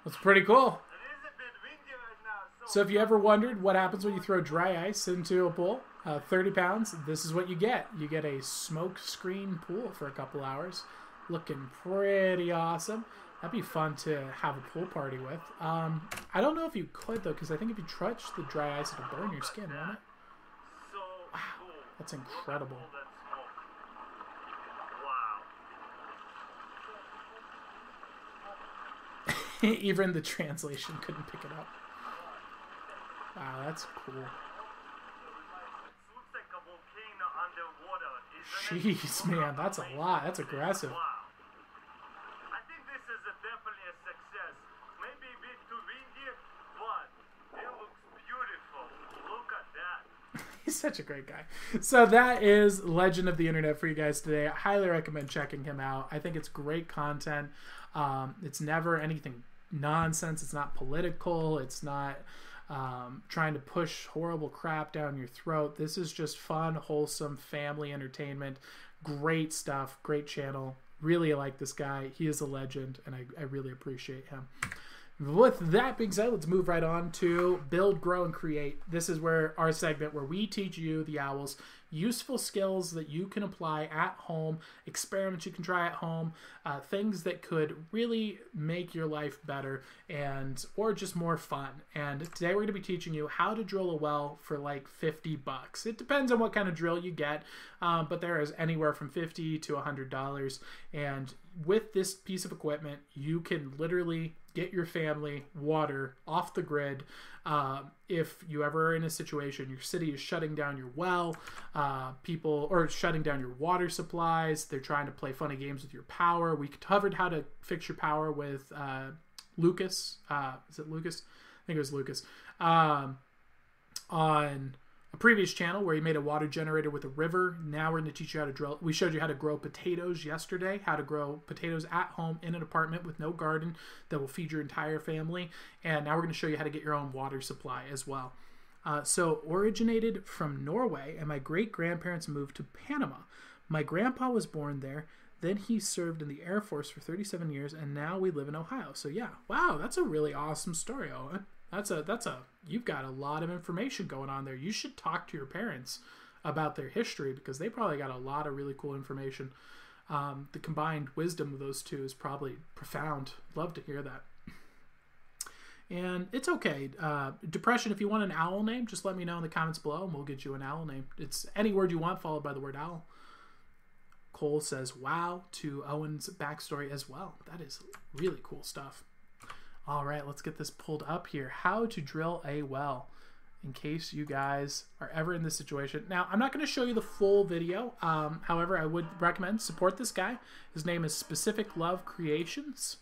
That's pretty cool. It is a bit windy right now, so, if you ever wondered what happens when you throw dry ice into a pool, uh, 30 pounds, this is what you get. You get a smoke screen pool for a couple hours. looking pretty awesome. That'd be fun to have a pool party with. Um, I don't know if you could though, because I think if you touch the dry ice, it'll burn your skin, won't it? Cool. That's incredible. Wow. [laughs] Even the translation couldn't pick it up. Wow, that's cool. It looks like a volcano underwater. Isn't it? Jeez, man, that's a lot. That's aggressive. I think this is a definitely a success. Maybe a bit too windy, but it looks beautiful. Look at that. [laughs] He's such a great guy. So that is Legend of the Internet for you guys today. I highly recommend checking him out. I think it's great content. Um, it's never anything nonsense. It's not political. It's not um, trying to push horrible crap down your throat. This is just fun, wholesome family entertainment. Great stuff. Great channel. Really like this guy. He is a legend, and I, I really appreciate him. With that being said, let's move right on to build, grow, and create. This is where our segment where we teach you, the owls, useful skills that you can apply at home, experiments you can try at home, uh, things that could really make your life better and or just more fun. And today we're going to be teaching you how to drill a well for like 50 bucks. It depends on what kind of drill you get, um, but there is anywhere from 50 to 100 dollars. And with this piece of equipment, you can literally get your family water off the grid. Uh, if you ever are in a situation, your city is shutting down your well, uh, people or shutting down your water supplies, they're trying to play funny games with your power. We covered how to fix your power with uh, Lucas. Uh, is it Lucas? I think it was Lucas. Um, on a previous channel where he made a water generator with a river. Now we're going to teach you how to drill. We showed you how to grow potatoes yesterday, how to grow potatoes at home in an apartment with no garden that will feed your entire family. And now we're going to show you how to get your own water supply as well. Uh, so, originated from Norway, and my great grandparents moved to Panama. My grandpa was born there. Then he served in the Air Force for 37 years, and now we live in Ohio. So yeah, wow, that's a really awesome story. That's a that's a you've got a lot of information going on there. You should talk to your parents about their history because they probably got a lot of really cool information. Um, the combined wisdom of those two is probably profound. Love to hear that. And it's okay. Uh, depression, if you want an owl name, just let me know in the comments below and we'll get you an owl name. It's any word you want followed by the word owl. Cole says, wow, to Owen's backstory as well. That is really cool stuff. All right, let's get this pulled up here. How to drill a well in case you guys are ever in this situation. Now, I'm not going to show you the full video. Um, however, I would recommend support this guy. His name is Specific Love Creations.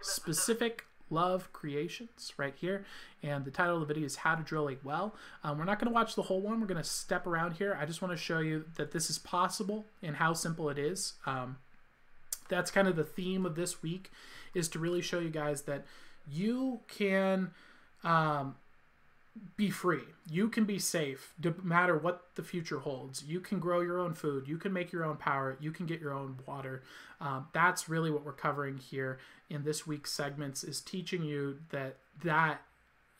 Specific Love Creations right here. And the title of the video is How to Drill a Well. Um, we're not going to watch the whole one. We're going to step around here. I just want to show you that this is possible and how simple it is. Um, that's kind of the theme of this week is to really show you guys that you can um, be free. You can be safe no matter what the future holds. You can grow your own food. You can make your own power. You can get your own water. Um, that's really what we're covering here in this week's segments is teaching you that that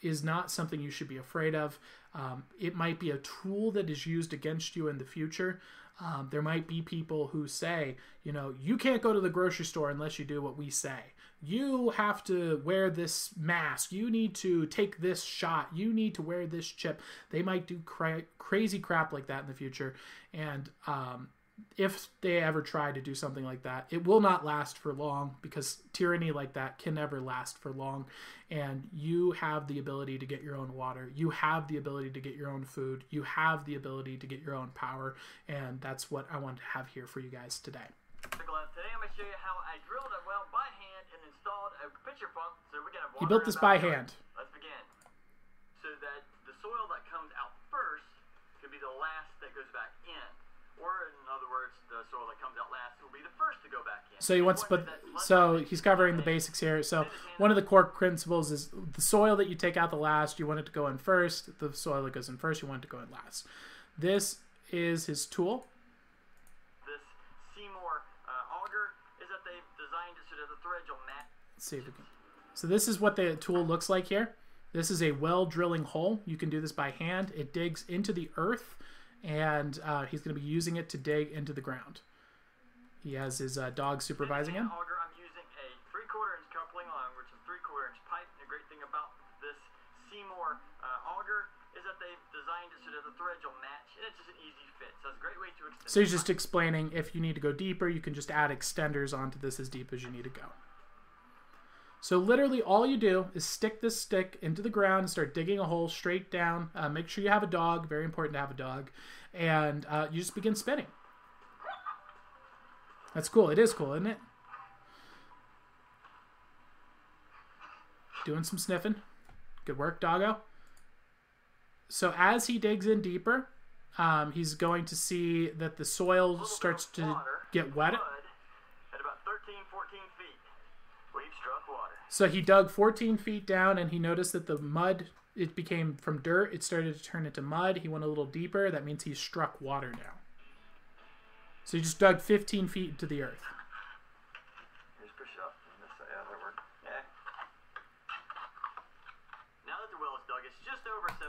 is not something you should be afraid of. Um, it might be a tool that is used against you in the future. Um, there might be people who say, you know, you can't go to the grocery store unless you do what we say you have to wear this mask. You need to take this shot. You need to wear this chip. They might do cra- crazy crap like that in the future. And um, if they ever try to do something like that it will not last for long because tyranny like that can never last for long. And you have the ability to get your own water. You have the ability to get your own food. You have the ability to get your own power. And that's what i want to have here for you guys today. Today I'm going to show you pump so can have he built this by hand Let's begin. So that the soil that comes out first can be the last that goes back in. Or in other words, the soil that comes out last will be the first to go back in. So he wants, but so he's covering the basics here. So one of the core principles is the soil that you take out the last, you want it to go in first. The soil that goes in first, you want it to go in last. This is his tool. This Seymour uh, auger is that they've designed it so that the threads will match. Let's see if we can. So this is what the tool looks like here. This is a well drilling hole. You can do this by hand. It digs into the earth, and uh, he's going to be using it to dig into the ground. He has his uh, dog supervising him. Auger, I'm using a three quarter inch coupling line, which is a three quarter inch pipe. And the great thing about this Seymour uh, auger is that they've designed it so that the threads will match, and it's just an easy fit. So it's a great way to extend. So he's just explaining if you need to go deeper, you can just add extenders onto this as deep as you need to go. So literally all you do is stick this stick into the ground and start digging a hole straight down. Uh, make sure you have a dog. Very important to have a dog. And uh, you just begin spinning. That's cool. It is cool, isn't it? Doing some sniffing. Good work, doggo. So as he digs in deeper, um, he's going to see that the soil starts to get wet. mud, at about 13, 14 feet. We've struck water. So he dug 14 feet down and he noticed that the mud, it became from dirt, it started to turn into mud. He went a little deeper. That means he struck water now. So he just dug 15 feet into the earth.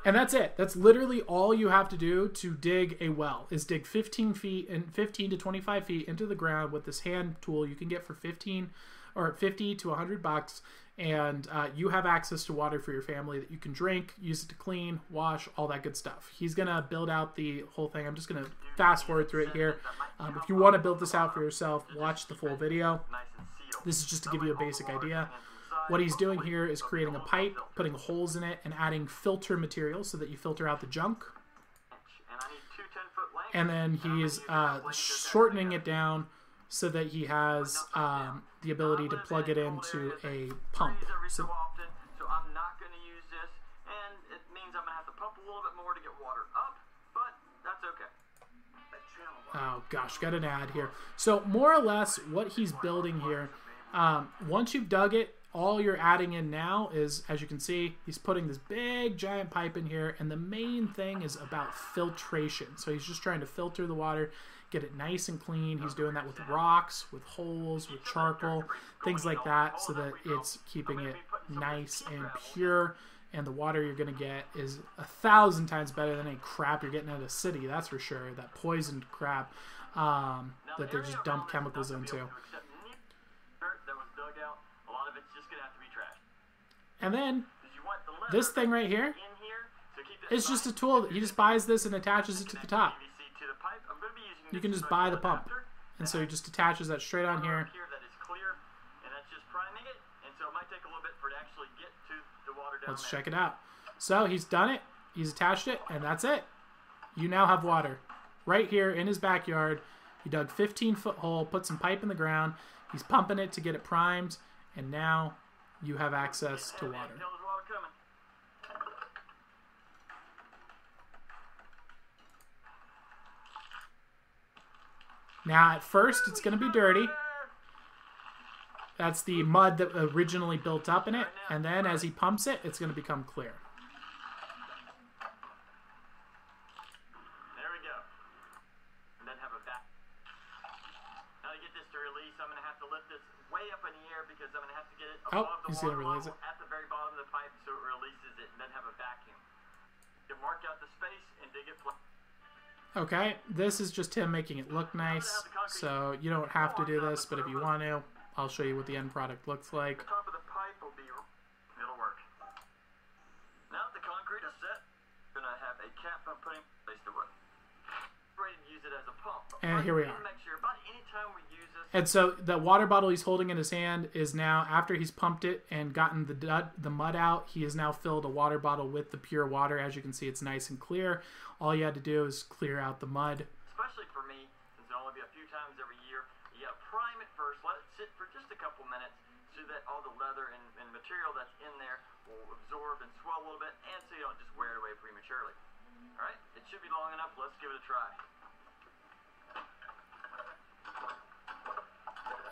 And that's it. That's literally all you have to do to dig a well is dig 15 feet and 15 to 25 feet into the ground with this hand tool you can get for 15 or 50 to 100 bucks and uh, you have access to water for your family that you can drink use it to clean wash all that good stuff. He's gonna build out the whole thing. I'm just gonna fast forward through it here. Um, if you want to build this out for yourself watch the full video. This is just to give you a basic idea. What he's doing here is creating a pipe putting holes in it and adding filter material so that you filter out the junk. And I need two 10 foot lengths. and then he's uh, shortening it down so that he has um, the ability to plug it into a pump. So, so often, so I'm not going to use this, and it means I'm going to have to pump a little bit more to get water up, but that's okay. oh gosh, got an ad here. So more or less, what he's building here, um, once you've dug it, all you're adding in now is, as you can see, he's putting this big giant pipe in here, and the main thing is about filtration. So he's just trying to filter the water, get it nice and clean. He's doing that with rocks, with holes, with charcoal, things like that, so that it's keeping it nice and pure. And the water you're gonna get is a thousand times better than any crap you're getting at a city. That's for sure. That poisoned crap um, that the they just dump chemicals is into. to going to to. And then this thing right here, to it's just a tool. that He just buys this and attaches it to the top. PVC to the pipe. I'm going to be using You can just buy the pump. And so he just attaches that straight on here. Let's check it out. So he's done it. He's attached it, and that's it. You now have water right here in his backyard. He dug 15 foot hole, put some pipe in the ground. He's pumping it to get it primed, and now you have access to water. tell us water coming. Now, at first, it's going to be dirty. That's the mud that originally built up in it, and then as he pumps it, it's going to become clear. There we go. And then have a back. Now to get this to release, I'm going to have to lift this way up in the air because I'm going to have to get it Oh, above the he's water release level at the very bottom of the pipe so it releases it and then have a vacuum. You mark out the space and dig it flat. Okay, this is just him making it look nice, so you don't have to do this, but if you want to, I'll show you what the end product looks like. The top of the pipe will be, it'll work. Now that the concrete is set, I'm going to have a cap I'm putting in place to wood. Ready to use it as a pump. And here we are. And so the water bottle he's holding in his hand is now, after he's pumped it and gotten the dud, the mud out, he has now filled a water bottle with the pure water. As you can see, it's nice and clear. All you had to do is clear out the mud. especially for me, since it'll only be a few times every year, you gotta prime it first, let it sit for just a couple minutes so that all the leather and, and material that's in there will absorb and swell a little bit and so you don't just wear it away prematurely. Alright, it should be long enough, let's give it a try.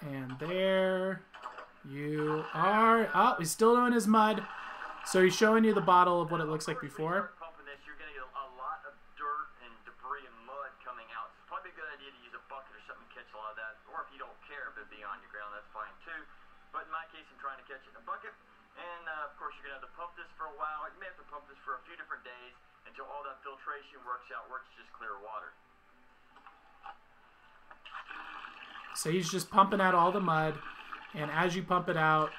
And there you are. Oh, he's still doing his mud. So he's showing you the bottle of what it looks like before. pumping this, you're gonna get a lot of dirt and debris and mud coming out. Probably a good idea to use a bucket or something to catch a lot of that. Or if you don't care if it be on your ground, that's fine too. But in my case, I'm trying to catch it in a bucket. And uh, of course, you're gonna have to pump this for a while. You may have to pump this for a few different days until all that filtration works out, it's just clear water. So he's just pumping out all the mud, and as you pump it out,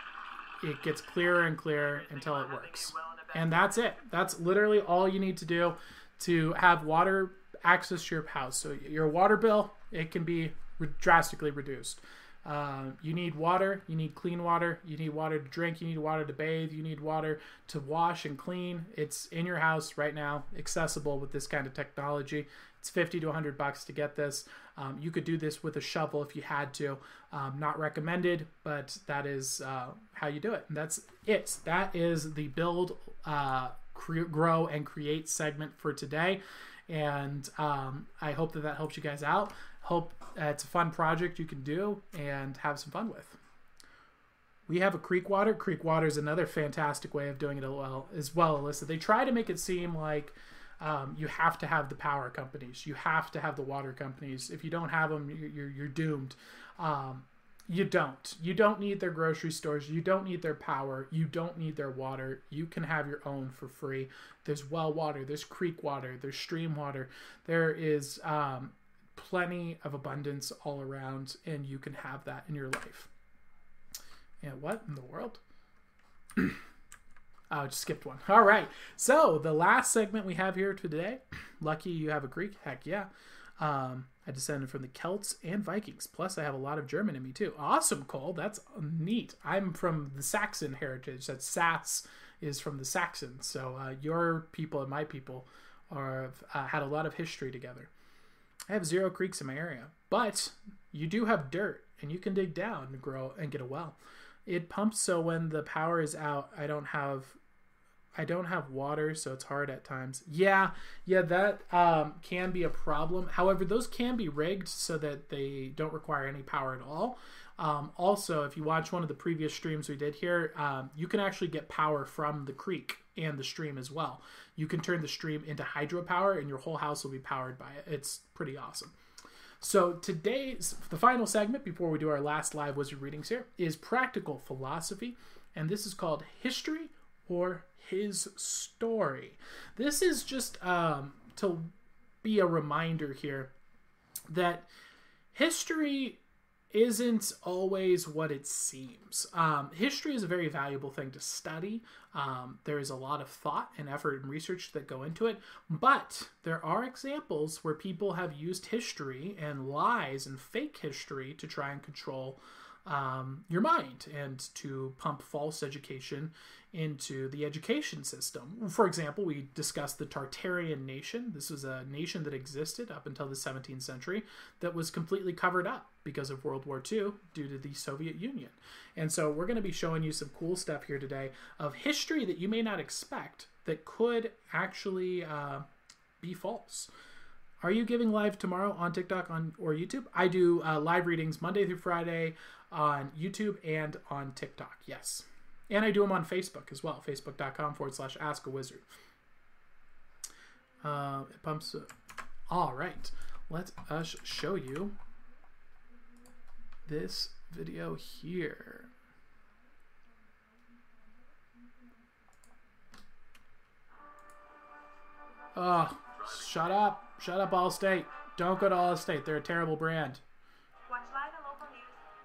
it gets clearer and clearer until it works. And that's it. That's literally all you need to do to have water access to your house. So your water bill, it can be re- drastically reduced. Um, you need water. You need clean water. You need water to drink. You need water to bathe. You need water to wash and clean. It's in your house right now, accessible with this kind of technology. It's 50 to 100 bucks to get this. Um, you could do this with a shovel if you had to. Um, not recommended, but that is uh, how you do it. And that's it. That is the build, uh, cre- grow, and create segment for today. And um, I hope that that helps you guys out. Hope uh, it's a fun project you can do and have some fun with. We have a creek water. Creek water is another fantastic way of doing it as well as well, Alyssa. They try to make it seem like um, you have to have the power companies. You have to have the water companies. If you don't have them, you're, you're, doomed. Um, you don't. You don't need their grocery stores. You don't need their power. You don't need their water. You can have your own for free. There's well water. There's creek water. There's stream water. There is um, plenty of abundance all around, and you can have that in your life. And what in the world? [clears throat] oh, I just skipped one. All right. So the last segment we have here today. [clears throat] Lucky you have a Greek. Heck yeah. Um, I descended from the Celts and Vikings. Plus, I have a lot of German in me too. Awesome, Cole. That's neat. I'm from the Saxon heritage. That Sass is from the Saxons. So uh, your people and my people are uh, had a lot of history together. I have zero creeks in my area, but you do have dirt, and you can dig down and grow and get a well. It pumps so when the power is out, I don't have I don't have water, so it's hard at times. Yeah, yeah, that um, can be a problem. However, those can be rigged so that they don't require any power at all. Um, also, if you watch one of the previous streams we did here, um, you can actually get power from the creek and the stream as well. You can turn the stream into hydropower, and your whole house will be powered by it. It's pretty awesome. So today's the final segment before we do our last live wizard readings here is practical philosophy, and this is called history or his story. This is just um, to be a reminder here that history isn't always what it seems. Um, history is a very valuable thing to study. Um, there is a lot of thought and effort and research that go into it, but there are examples where people have used history and lies and fake history to try and control um, your mind and to pump false education into the education system. For example, we discussed the Tartarian nation. This was a nation that existed up until the 17th century that was completely covered up because of World War II due to the Soviet Union. And so we're going to be showing you some cool stuff here today of history that you may not expect that could actually uh, be false. Are you giving live tomorrow on TikTok on or YouTube? I do uh, live readings Monday through Friday on YouTube and on TikTok. Yes. And I do them on Facebook as well, facebook.com forward slash ask a wizard. Uh, it pumps. All right. Let us show you this video here. Oh, shut up. Shut up, Allstate. Don't go to Allstate. They're a terrible brand.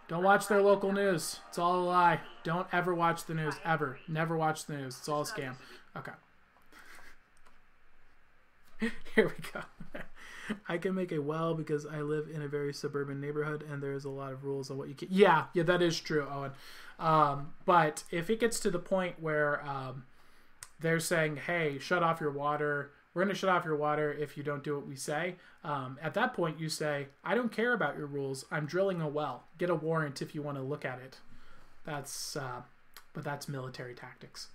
Don't watch their local news. It's all a lie. Don't ever watch the news. Ever. Never watch the news. It's all a scam. Okay. [laughs] Here we go. [laughs] I can make a well because I live in a very suburban neighborhood and there's a lot of rules on what you can. Yeah, yeah, that is true, Owen. Um, but if it gets to the point where um, they're saying, hey, shut off your water, we're going to shut off your water if you don't do what we say. Um, at that point, you say, I don't care about your rules. I'm drilling a well. Get a warrant if you want to look at it. That's, uh, but that's military tactics.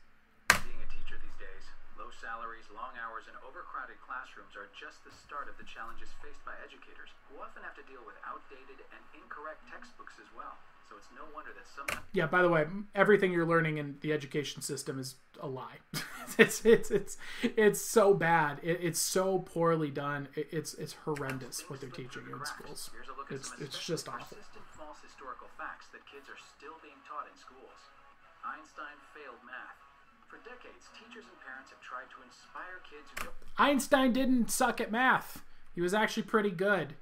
Being a teacher these days, low salaries, long hours, and overcrowded classrooms are just the start of the challenges faced by educators, who often have to deal with outdated and incorrect textbooks as well. So it's no wonder that some. Yeah. By the way, everything you're learning in the education system is a lie. [laughs] it's it's it's it's so bad. It, it's so poorly done. It, it's it's horrendous what they're teaching in schools. It's it's just awful. False historical facts that kids are still being taught in schools. Einstein failed math. For decades, teachers and parents have tried to inspire kids who. Einstein didn't suck at math. He was actually pretty good.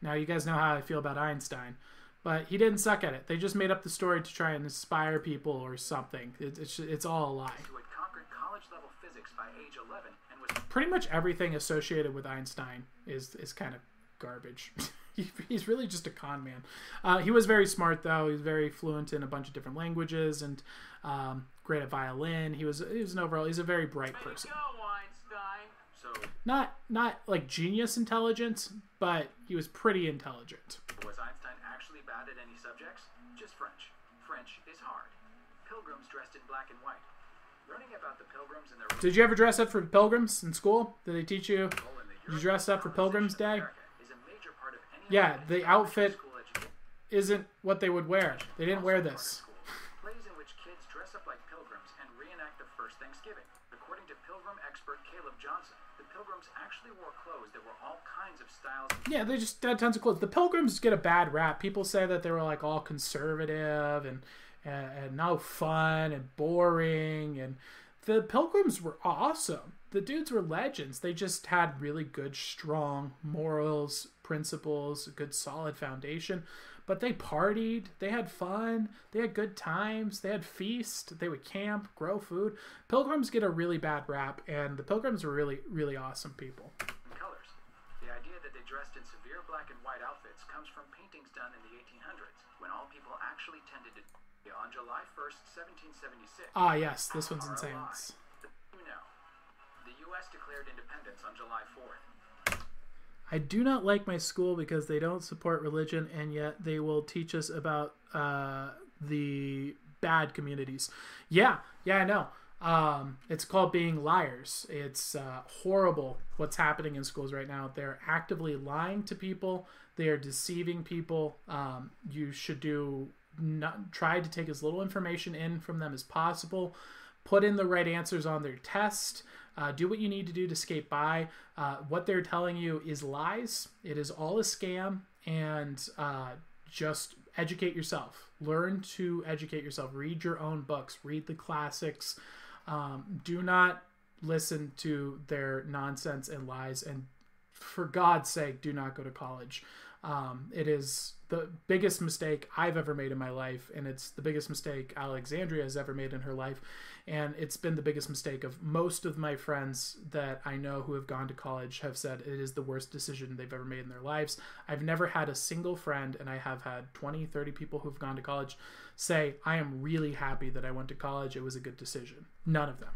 Now you guys know how I feel about Einstein. but he didn't suck at it. They just made up the story to try and inspire people or something. It, it's it's all a lie. Who had conquered college level physics by age 11 and was Pretty much everything associated with Einstein is is kind of garbage. [laughs] He- He's really just a con man. Uh, he was very smart, though. He was very fluent in a bunch of different languages and um, great at violin. He was he was an overall. He's a very bright person. Einstein. so Not not like genius intelligence, but he was pretty intelligent. was Einstein actually bad at any subjects? Just French. French is hard. Pilgrims dressed in black and white. Learning about the pilgrims and their Did you ever dress up for pilgrims in school? Did they teach you? role in the Did you dress up for Pilgrim's Day? America is a major part of any Yeah, the outfit isn't what they would wear. They didn't wear this. Actually wore clothes that were all kinds of styles. Yeah, they just had tons of clothes. The Pilgrims get a bad rap. People say that they were like all conservative and and, and no fun and boring. And the Pilgrims were awesome. The dudes were legends. They just had really good, strong morals, principles, a good, solid foundation. But they partied. They had fun. They had good times. They had feast. They would camp, grow food. Pilgrims get a really bad rap, and the Pilgrims were really, really awesome people. colors. The idea that they dressed in severe black and white outfits comes from paintings done in the 1800s, when all people actually tended to. On July 1st, 1776. Ah, yes, this one's insane. You know, the U.S. declared independence on July 4th. I do not like my school because they don't support religion, and yet they will teach us about uh, the bad communities. Yeah, yeah, I know. Um, it's called being liars. It's uh, horrible what's happening in schools right now. They're actively lying to people. They are deceiving people. Um, you should do not try to take as little information in from them as possible. Put in the right answers on their test. Uh, do what you need to do to skate by. Uh, what they're telling you is lies. It is all a scam, and uh, just educate yourself. Learn to educate yourself. Read your own books. Read the classics. Um, do not listen to their nonsense and lies. And for God's sake, do not go to college. Um, it is the biggest mistake I've ever made in my life, and it's the biggest mistake Alexandria has ever made in her life, and it's been the biggest mistake of most of my friends that I know who have gone to college have said it is the worst decision they've ever made in their lives. I've never had a single friend, and I have had 20, 30 people who've gone to college say, I am really happy that I went to college. It was a good decision. None of them.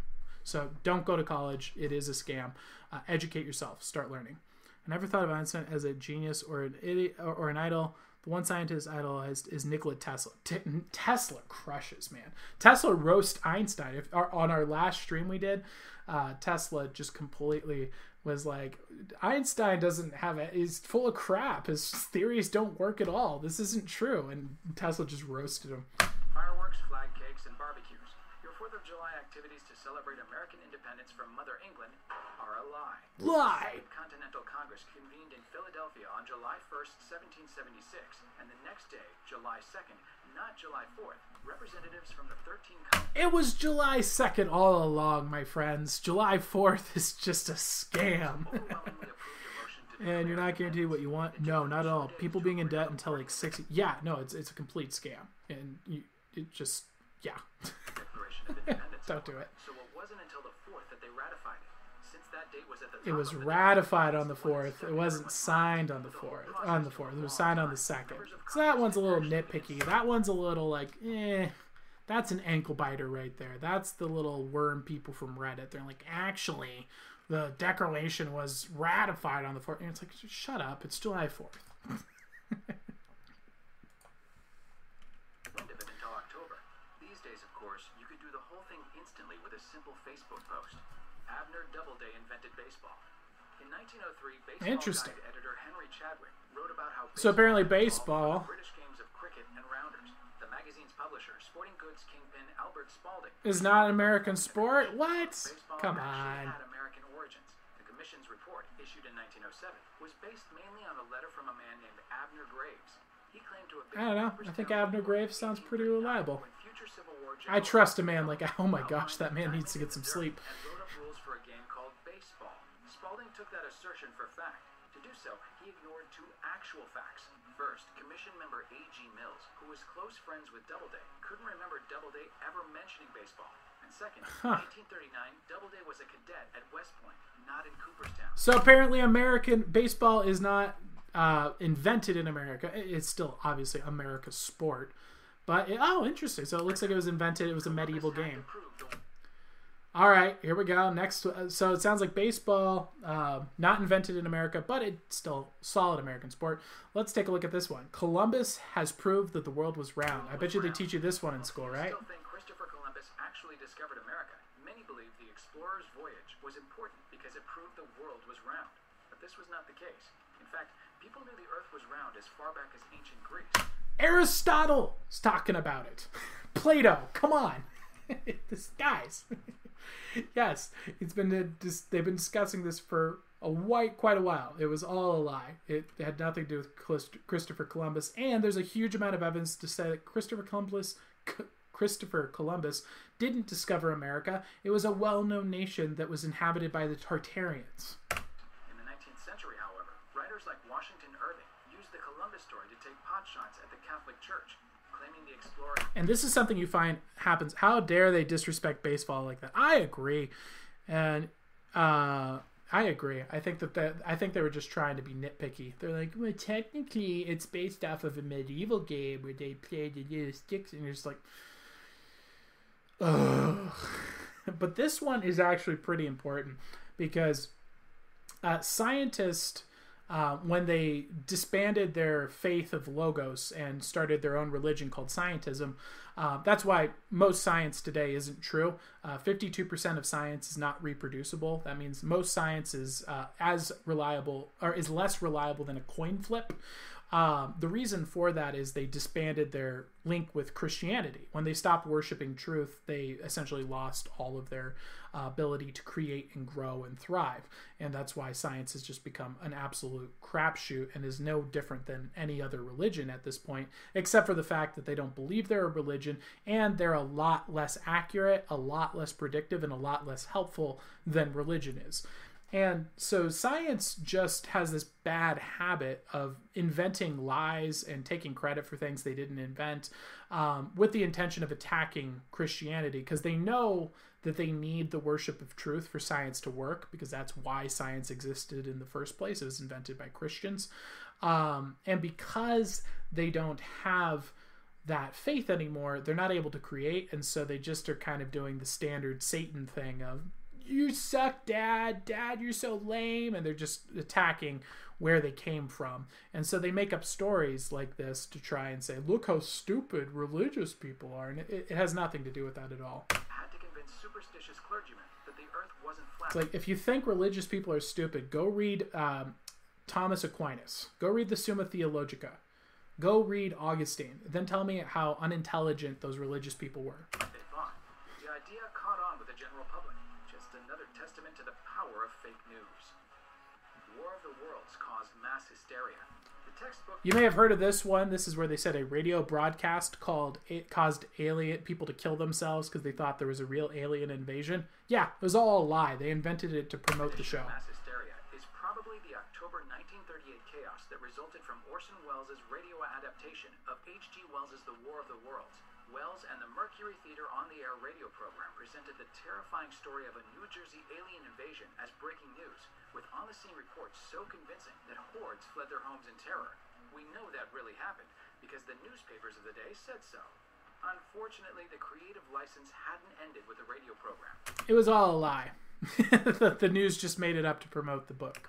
So don't go to college. It is a scam. Uh, educate yourself. Start learning. I never thought of Einstein as a genius or an idiot or, or an idol. The one scientist idol is, is Nikola Tesla. T- Tesla crushes, man. Tesla roast Einstein. If our, on our last stream we did, uh, Tesla just completely was like, Einstein doesn't have it. He's full of crap. His theories don't work at all. This isn't true. And Tesla just roasted him. Fireworks, flag cakes, and barbecues. Your 4th of July activities to celebrate American independence from Mother England are a lie. Lie. The Continental Congress convened in Philadelphia on July 1st, 1776, and the next day, July 2nd, not July 4th, representatives from the 13 It was July 2nd all along, my friends. July 4th is just a scam. overwhelmingly approved a motion to and you're not guaranteed what you want. No, not at all. People being in debt until like 60. Yeah, no, it's it's a complete scam. And you it just yeah. [laughs] Declaration of Independence. Don't do it. So it wasn't until the 4th that they ratified it. Since that date was at the It was ratified on the 4th. It wasn't signed on the 4th. On the 4th. It was signed on the 2nd. So that one's a little nitpicky. That one's a little like eh that's an ankle biter right there. That's the little worm people from Reddit. They're like, actually, the declaration was ratified on the 4th. And it's like, shut up. It's July 4th. [laughs] simple Facebook post. Abner Doubleday invented baseball. In 1903, baseball Interesting. guide editor Henry Chadwick wrote about how So apparently baseball British games of cricket and rounders. The magazine's publisher, Sporting Goods kingpin Albert Spalding, Is not an American sport? What? baseball Come on. had American origins. The commission's report, issued in 1907, was based mainly on a letter from a man named Abner Graves. He claimed to have been I don't know. I think Abner Graves sounds pretty reliable. when future Civil War I trust a man like, [laughs] oh my gosh, that man needs to get some sleep. and wrote up rules for a game called baseball. Spalding took that assertion for fact. To do so, he ignored two actual facts. First, Commission member A.G. Mills, who was close friends with Doubleday, couldn't remember Doubleday ever mentioning baseball. And second, Huh. in 1839, Doubleday was a cadet at West Point, not in Cooperstown. So apparently, American baseball is not uh, invented in America. It's still obviously America's sport, but it, oh, interesting. So it looks like it was invented. It was a medieval game. All right, here we go. Next, uh, so it sounds like baseball, uh, not invented in America, but it's still solid American sport. Let's take a look at this one. Columbus has proved that the world was round. I bet you they teach you this one in school, right? actually discovered America. Many believe the explorer's voyage was important because it proved the world was round. But this was not the case. In fact, people knew the earth was round as far back as ancient Greece. Aristotle is talking about it. [laughs] Plato, come on, [laughs] this guys. [laughs] yes, it's been a, dis- they've been discussing this for a white quite a while. It was all a lie. It had nothing to do with Christopher Columbus, and there's a huge amount of evidence to say that Christopher Columbus. Christopher Columbus didn't discover America. It was a well-known nation that was inhabited by the Tartarians. In the 19th century, however, writers like Washington Irving used the At the Catholic Church, claiming the explorer and this is something you find happens. How dare they disrespect baseball like that? I agree, and uh, I agree. I think that, that I think they were just trying to be nitpicky. They're like, well, technically, it's based off of a medieval game where they played the little sticks, and you're just like, ugh. [laughs] but this one is actually pretty important because uh, scientists uh, when they disbanded their faith of logos and started their own religion called scientism. Uh, that's why most science today isn't true. Uh, 52% of science is not reproducible. That means most science is uh, as reliable or is less reliable than a coin flip. Um, the reason for that is they disbanded their link with Christianity. When they stopped worshiping truth, they essentially lost all of their uh, ability to create and grow and thrive. And that's why science has just become an absolute crapshoot and is no different than any other religion at this point, except for the fact that they don't believe they're a religion and they're a lot less accurate, a lot less predictive, and a lot less helpful than religion is. And so science just has this bad habit of inventing lies and taking credit for things they didn't invent um, with the intention of attacking Christianity because they know that they need the worship of truth for science to work because that's why science existed in the first place. It was invented by Christians. Um, and because they don't have that faith anymore, they're not able to create. And so they just are kind of doing the standard Satan thing of, you suck, dad. Dad, you're so lame. And they're just attacking where they came from. And so they make up stories like this to try and say, look how stupid religious people are. And it, it has nothing to do with that at all. had to convince superstitious clergymen that the earth wasn't flat. It's like if you think religious people are stupid, go read um, Thomas Aquinas. Go read the Summa Theologica. Go read Augustine. Then tell me how unintelligent those religious people were. Caused mass hysteria. The textbook You may have heard of this one. This is where they said a radio broadcast called it caused alien people to kill themselves because they thought there was a real alien invasion. Yeah, it was all a lie. They invented it to promote the show. mass hysteria is probably the October 1938 chaos that resulted from Orson Welles' radio adaptation of H.G. Wells' The War of the Worlds. Welles and the Mercury Theater on the Air radio program presented the terrifying story of a New Jersey alien invasion as breaking news, with on the scene reports so convincing that hordes fled their homes in terror. We know that really happened because the newspapers of the day said so. Unfortunately, the creative license hadn't ended with the radio program. It was all a lie. [laughs] the, the news just made it up to promote the book.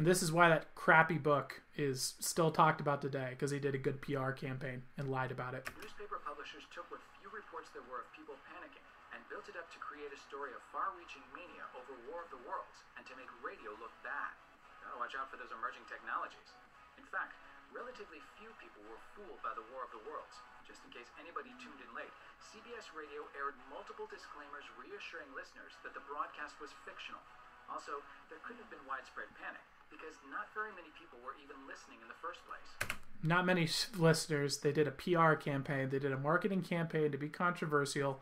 And this is why that crappy book is still talked about today because he did a good PR campaign and lied about it. Newspaper publishers took what few reports there were of people panicking and built it up to create a story of far-reaching mania over War of the Worlds and to make radio look bad. Gotta watch out for those emerging technologies. In fact, relatively few people were fooled by the War of the Worlds. Just in case anybody tuned in late, CBS Radio aired multiple disclaimers reassuring listeners that the broadcast was fictional. Also, there couldn't have been widespread panic because not very many people were even listening in the first place. Not many listeners. They did a PR campaign, they did a marketing campaign to be controversial,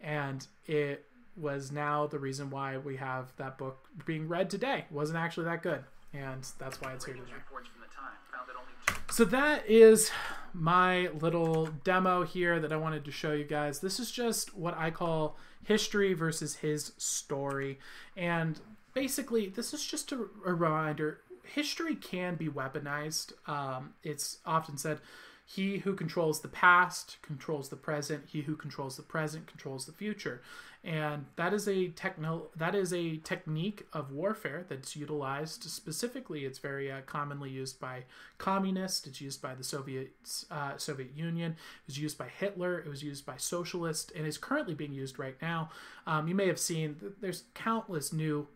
and it was now the reason why we have that book being read today. It wasn't actually that good. and that's why it's here today. reports from the time found that only two So that is my little demo here that I wanted to show you guys. This is just what I call history versus his story. And basically, this is just a, a reminder history can be weaponized. Um, it's often said, he who controls the past controls the present. He who controls the present controls the future, and that is a techno that is a technique of warfare that's utilized. Specifically, it's very uh, commonly used by communists. It's used by the Soviet uh, Soviet Union. It was used by Hitler. It was used by socialists, and is currently being used right now. Um, you may have seen there's countless new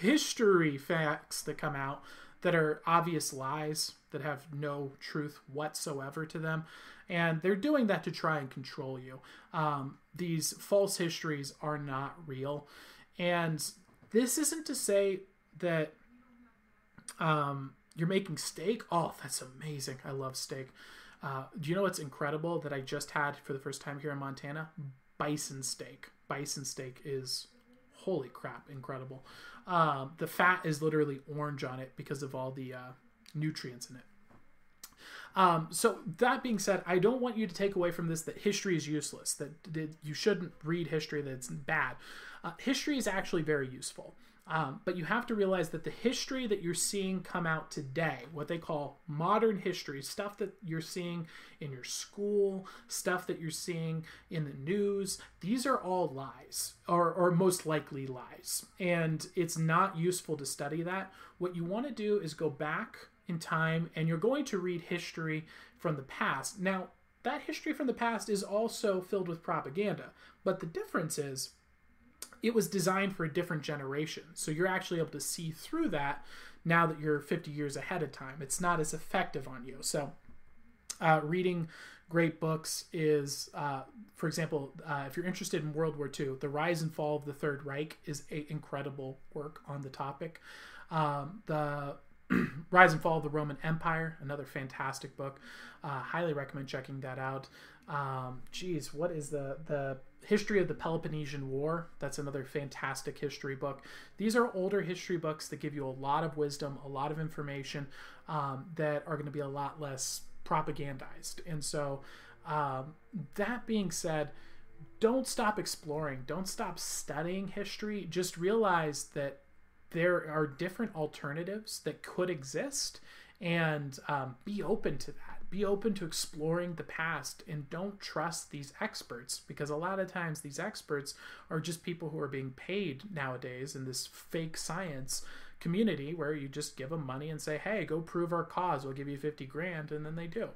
history facts that come out that are obvious lies that have no truth whatsoever to them. And they're doing that to try and control you. Um, these false histories are not real. And this isn't to say that um, you're making steak. Oh, that's amazing. I love steak. Uh, do you know what's incredible that I just had for the first time here in Montana? Bison steak. Bison steak is holy crap, incredible. Um, the fat is literally orange on it because of all the uh, nutrients in it. Um, so that being said, I don't want you to take away from this that history is useless, that, that you shouldn't read history, that it's bad. Uh, history is actually very useful. Um, but you have to realize that the history that you're seeing come out today, what they call modern history, stuff that you're seeing in your school, stuff that you're seeing in the news, these are all lies, or, or most likely lies. And it's not useful to study that. What you want to do is go back in time and you're going to read history from the past. Now, that history from the past is also filled with propaganda, but the difference is it was designed for a different generation. So you're actually able to see through that now that you're 50 years ahead of time. It's not as effective on you. So uh, reading great books is, uh, for example, uh, if you're interested in World War II, The Rise and Fall of the Third Reich is a incredible work on the topic. Um, the [clears throat] Rise and Fall of the Roman Empire, another fantastic book. Uh, highly recommend checking that out. Um, geez, what is the the history of the Peloponnesian War? That's another fantastic history book. These are older history books that give you a lot of wisdom, a lot of information um, that are going to be a lot less propagandized. And so, um, that being said, don't stop exploring. Don't stop studying history. Just realize that there are different alternatives that could exist and um, be open to that be open to exploring the past and don't trust these experts because a lot of times these experts are just people who are being paid nowadays in this fake science community where you just give them money and say hey go prove our cause we'll give you 50 grand and then they do.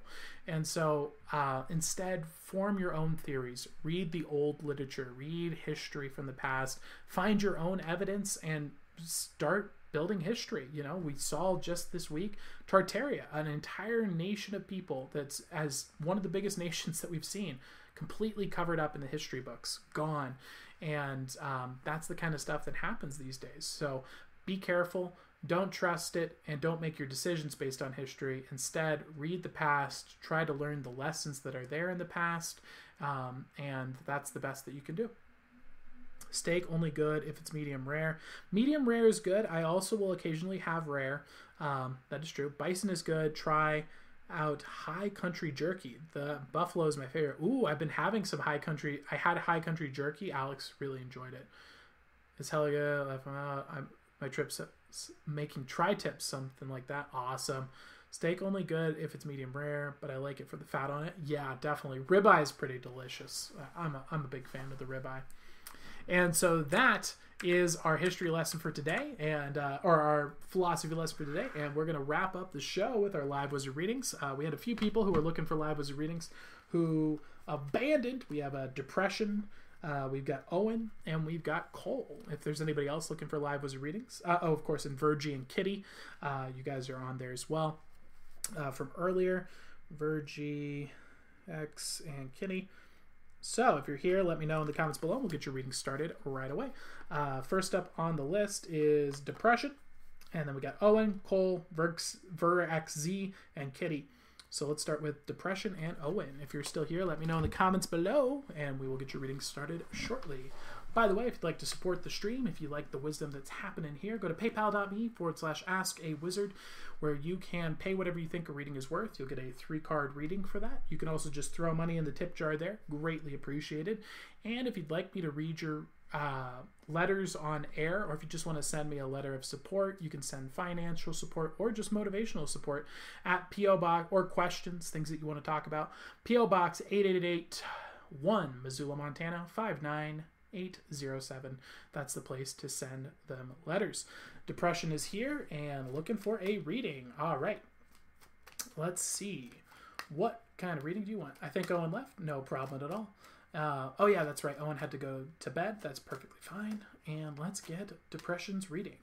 And so uh, instead form your own theories read the old literature read history from the past find your own evidence and start building history. You know, we saw just this week Tartaria, an entire nation of people that's as one of the biggest [laughs] nations that we've seen, completely covered up in the history books, gone. And um, that's the kind of stuff that happens these days. So be careful. Don't trust it and don't make your decisions based on history. Instead, read the past, try to learn the lessons that are there in the past, um, and that's the best that you can do. Steak only good if it's medium rare. Medium rare is good. I also will occasionally have rare. Um, that is true. Bison is good. Try out high country jerky. The buffalo is my favorite. Ooh, I've been having some high country. I had high country jerky. Alex really enjoyed it. it. Is Helga left out? I'm my trips making tri tips, something like that. Awesome. Steak only good if it's medium rare, but I like it for the fat on it. Yeah, definitely. Ribeye is pretty delicious. I'm a, I'm a big fan of the ribeye. And so that is our history lesson for today, and uh, or our philosophy lesson for today. And we're going to wrap up the show with our live wizard readings. Uh, we had a few people who were looking for live wizard readings who abandoned. We have a depression. Uh, we've got Owen and we've got Cole. If there's anybody else looking for live wizard readings, uh, oh, of course, and Virgie and Kitty, uh, you guys are on there as well uh, from earlier. Virgie, X, and Kitty. So if you're here, let me know in the comments below. We'll get your reading started right away. Uh, first up on the list is Depression. And then we got Owen, Cole, Verx, VerXZ, and Kitty. So let's start with Depression and Owen. If you're still here, let me know in the comments below, and we will get your reading started shortly. By the way, if you'd like to support the stream, if you like the wisdom that's happening here, go to paypal.me forward slash ask a wizard, where you can pay whatever you think a reading is worth. You'll get a three card reading for that. You can also just throw money in the tip jar there, greatly appreciated. And if you'd like me to read your uh, letters on air, or if you just want to send me a letter of support, you can send financial support or just motivational support at PO Box or questions, things that you want to talk about. PO Box 888 1 Missoula, Montana 59807. That's the place to send them letters. Depression is here and looking for a reading. All right. Let's see. What kind of reading do you want? I think Owen left. No problem at all. Uh, oh, yeah, that's right. Owen had to go to bed. That's perfectly fine. And let's get Depression's reading.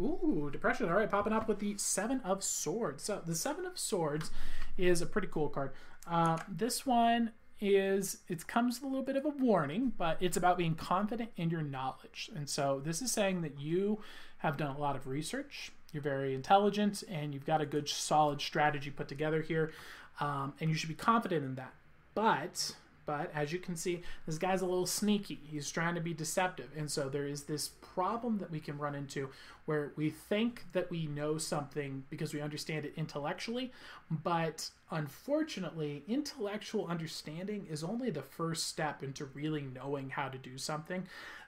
Ooh, Depression. All right, popping up with the Seven of Swords. So, the Seven of Swords is a pretty cool card. Uh, this one is, it comes with a little bit of a warning, but it's about being confident in your knowledge. And so, this is saying that you have done a lot of research, you're very intelligent, and you've got a good, solid strategy put together here. Um, and you should be confident in that. But but as you can see, this guy's a little sneaky. He's trying to be deceptive. And so there is this problem that we can run into where we think that we know something because we understand it intellectually, but unfortunately, intellectual understanding is only the first step into really knowing how to do something.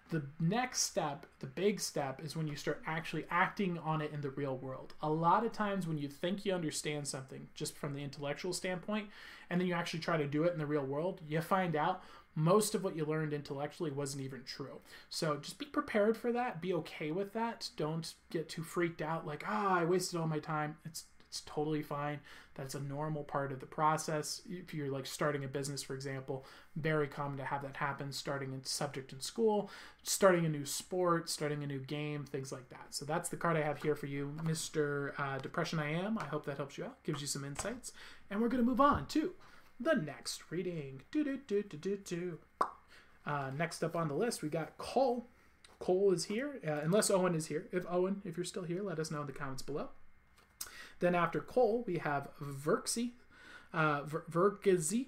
The next step, the big step, is when you start actually acting on it in the real world. A lot of times, when you think you understand something just from the intellectual standpoint, and then you actually try to do it in the real world, you find out most of what you learned intellectually wasn't even true. So just be prepared for that. Be okay with that. Don't get too freaked out like, ah, oh, I wasted all my time. It's it's totally fine. That's a normal part of the process. If you're like starting a business, for example, very common to have that happen. Starting a subject in school, starting a new sport, starting a new game, things like that. So that's the card I have here for you, Mr. Uh, Depression I Am. I hope that helps you out, gives you some insights. And we're going to move on to the next reading. Do, do, do, do, do, do. Uh, next up on the list, we got Cole. Cole is here, uh, unless Owen is here. If Owen, if you're still here, let us know in the comments below. Then after Cole, we have Verksy, uh, Verkzy,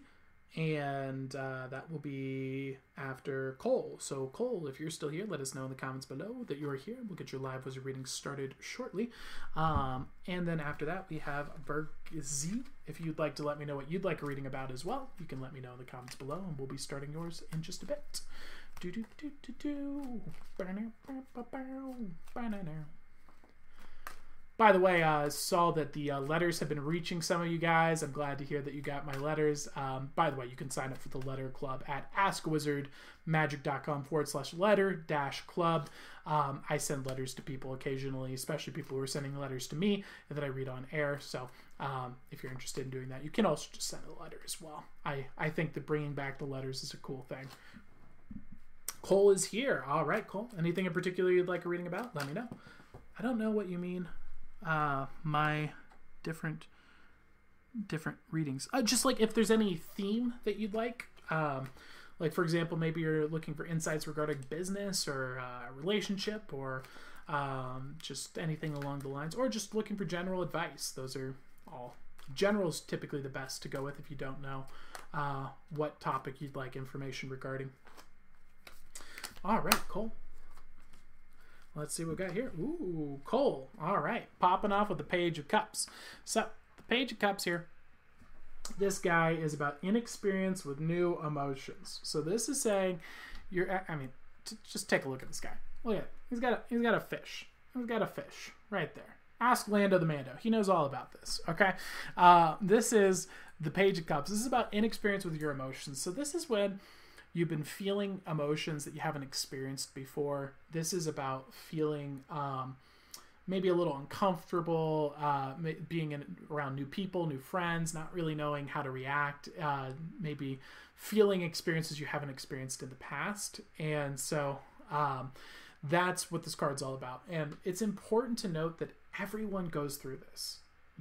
and uh, that will be after Cole. So Cole, if you're still here, let us know in the comments below that you are here. We'll get your live wizard reading started shortly. Um, and then after that, we have Verkzy. If you'd like to let me know what you'd like a reading about as well, you can let me know in the comments below, and we'll be starting yours in just a bit. Do do do do do. By the way, I uh, saw that the uh, letters have been reaching some of you guys. I'm glad to hear that you got my letters. Um, by the way, you can sign up for the letter club at askwizardmagic.com forward slash letter dash club. Um, I send letters to people occasionally, especially people who are sending letters to me and that I read on air. So um, if you're interested in doing that, you can also just send a letter as well. I, I think that bringing back the letters is a cool thing. Cole is here. All right, Cole. Anything in particular you'd like a reading about? Let me know. I don't know what you mean uh, my different different readings. Uh, just like if there's any theme that you'd like, um, like for example, maybe you're looking for insights regarding business or uh, relationship or um, just anything along the lines, or just looking for general advice. Those are all. General is typically the best to go with if you don't know uh, what topic you'd like information regarding. All right, Cole. Let's see what we got here. Ooh, Cole. All right. Popping off with the Page of Cups. So, the Page of Cups here. This guy is about inexperience with new emotions. So, this is saying you're, I mean, just take a look at this guy. Look at it. He's got a, he's got a fish. He's got a fish right there. Ask Lando the Mando. He knows all about this. Okay. Uh, this is the Page of Cups. This is about inexperience with your emotions. So, this is when you've been feeling emotions that you haven't experienced before. This is about feeling um, maybe a little uncomfortable, uh, being in, around new people, new friends, not really knowing how to react, uh, maybe feeling experiences you haven't experienced in the past. And so um, that's what this card's all about. And it's important to note that everyone goes through this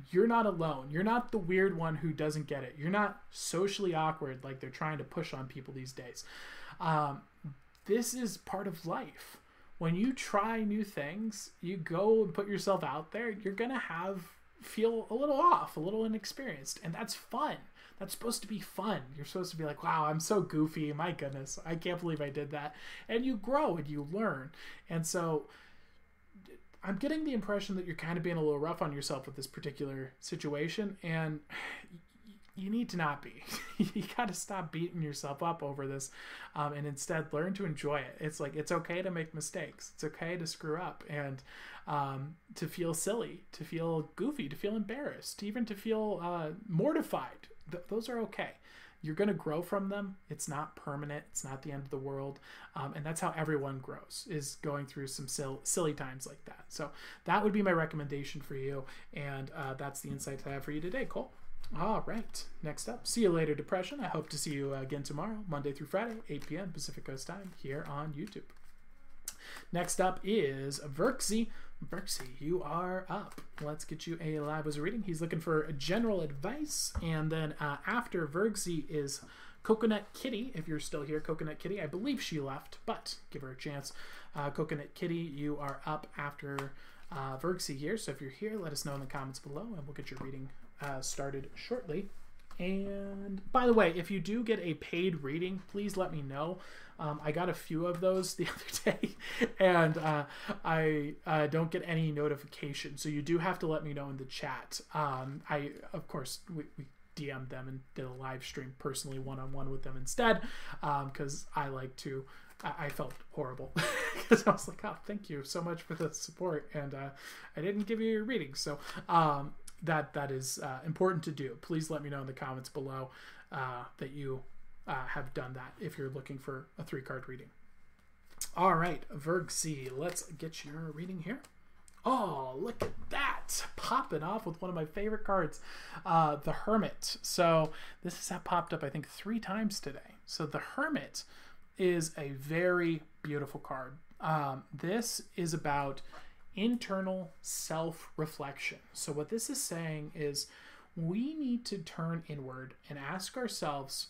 you're not alone. You're not the weird one who doesn't get it. You're not socially awkward like they're trying to push on people these days. Um, this is part of life. When you try new things, you go and put yourself out there, you're going to have feel a little off, a little inexperienced, and that's fun. That's supposed to be fun. You're supposed to be like, wow, I'm so goofy. My goodness, I can't believe I did that. And you grow and you learn. And so I'm getting the impression that you're kind of being a little rough on yourself with this particular situation. And you need to not be. [laughs] you got to stop beating yourself up over this um, and instead learn to enjoy it. It's like it's okay to make mistakes, it's okay to screw up and um, to feel silly, to feel goofy, to feel embarrassed, even to feel uh, mortified. Th- those are okay. You're going to grow from them. It's not permanent. It's not the end of the world. Um, and that's how everyone grows, is going through some sil- silly times like that. So that would be my recommendation for you. And uh, that's the insight I have for you today, Cole. All right. Next up, see you later, Depression. I hope to see you again tomorrow, Monday through Friday, 8 p.m. Pacific Coast time, here on YouTube. Next up is Verksy. Verksy, you are up. Let's get you a live as a reading. He's looking for general advice. And then uh, after Verksy is Coconut Kitty. If you're still here, Coconut Kitty. I believe she left, but give her a chance. Uh, Coconut Kitty, you are up after uh, Verksy here. So if you're here, let us know in the comments below and we'll get your reading uh, started shortly. And by the way, if you do get a paid reading, please let me know. Um, I got a few of those [laughs] the other day, and uh, I uh, don't get any notification. So you do have to let me know in the chat. Um, I, of course, we, we DM'd them and did a live stream personally, one on one with them instead, because um, I like to. I, felt horrible [laughs] because I was like, "Oh, thank you so much for the support," and uh, I didn't give you your reading. So um, that that is uh, important to do. Please let me know in the comments below uh, that you uh, have done that if you're looking for a three card reading. All right, Verg C, let's get your reading here. Oh, look at that! Popping off with one of my favorite cards, uh, the Hermit. So this has popped up, I think, three times today. So the Hermit is a very beautiful card. Um, this is about internal self reflection. So, what this is saying is we need to turn inward and ask ourselves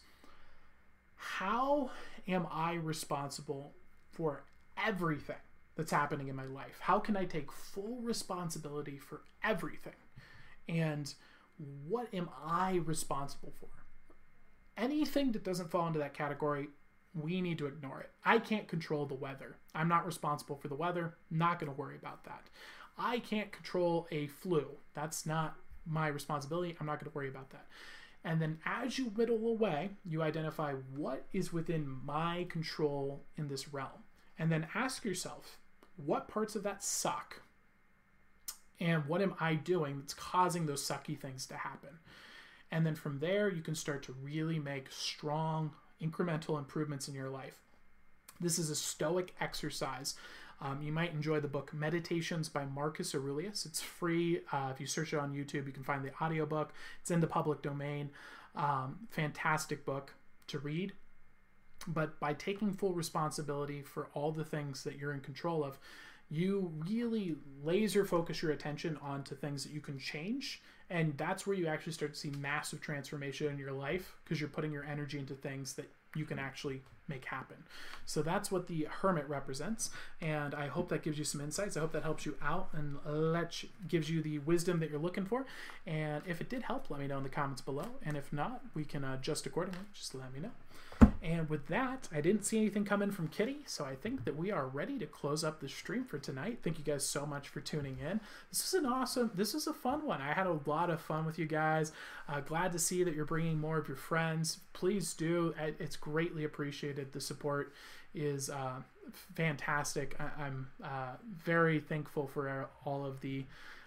how am I responsible for everything that's happening in my life? How can I take full responsibility for everything? And what am I responsible for? Anything that doesn't fall into that category, we need to ignore it. I can't control the weather. I'm not responsible for the weather. Not going to worry about that. I can't control a flu. That's not my responsibility. I'm not going to worry about that. And then as you whittle away, you identify what is within my control in this realm. And then ask yourself, what parts of that suck? And what am I doing that's causing those sucky things to happen? And then from there, you can start to really make strong, incremental improvements in your life. This is a stoic exercise. Um, you might enjoy the book Meditations by Marcus Aurelius. It's free. Uh, if you search it on YouTube, you can find the audiobook. It's in the public domain. Um, fantastic book to read. But by taking full responsibility for all the things that you're in control of, you really laser focus your attention onto things that you can change and that's where you actually start to see massive transformation in your life because you're putting your energy into things that you can actually make happen. So that's what the hermit represents, and I hope that gives you some insights. I hope that helps you out and let you, gives you the wisdom that you're looking for. And if it did help, let me know in the comments below. And if not, we can uh, adjust accordingly. Just let me know. And with that, I didn't see anything come in from Kitty, so I think that we are ready to close up the stream for tonight. Thank you guys so much for tuning in. This is an awesome, this is a fun one. I had a lot of fun with you guys. Uh, glad to see that you're bringing more of your friends. Please do. It's greatly appreciated. The support is uh, fantastic. I- am uh, very thankful for all of the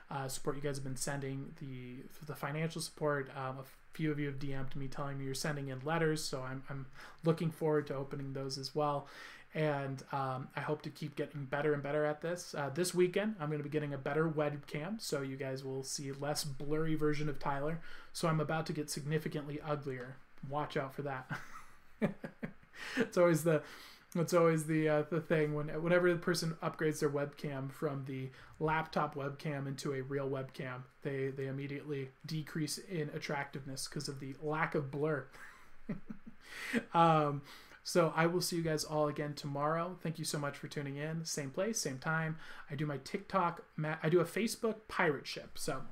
uh, support you guys have been sending, the the financial support. Um, few of you have DM'd me telling me you're sending in letters, so I'm, I'm looking forward to opening those as well. And um, I hope to keep getting better and better at this. Uh, this weekend, I'm going to be getting a better webcam, so you guys will see less blurry version of Tyler. So I'm about to get significantly uglier. Watch out for that. [laughs] it's always the that's always the uh, the thing when whenever the person upgrades their webcam from the laptop webcam into a real webcam, they they immediately decrease in attractiveness because of the lack of blur. [laughs] um, so I will see you guys all again tomorrow. Thank you so much for tuning in. Same place, same time. I do my TikTok. I do a Facebook pirate ship. So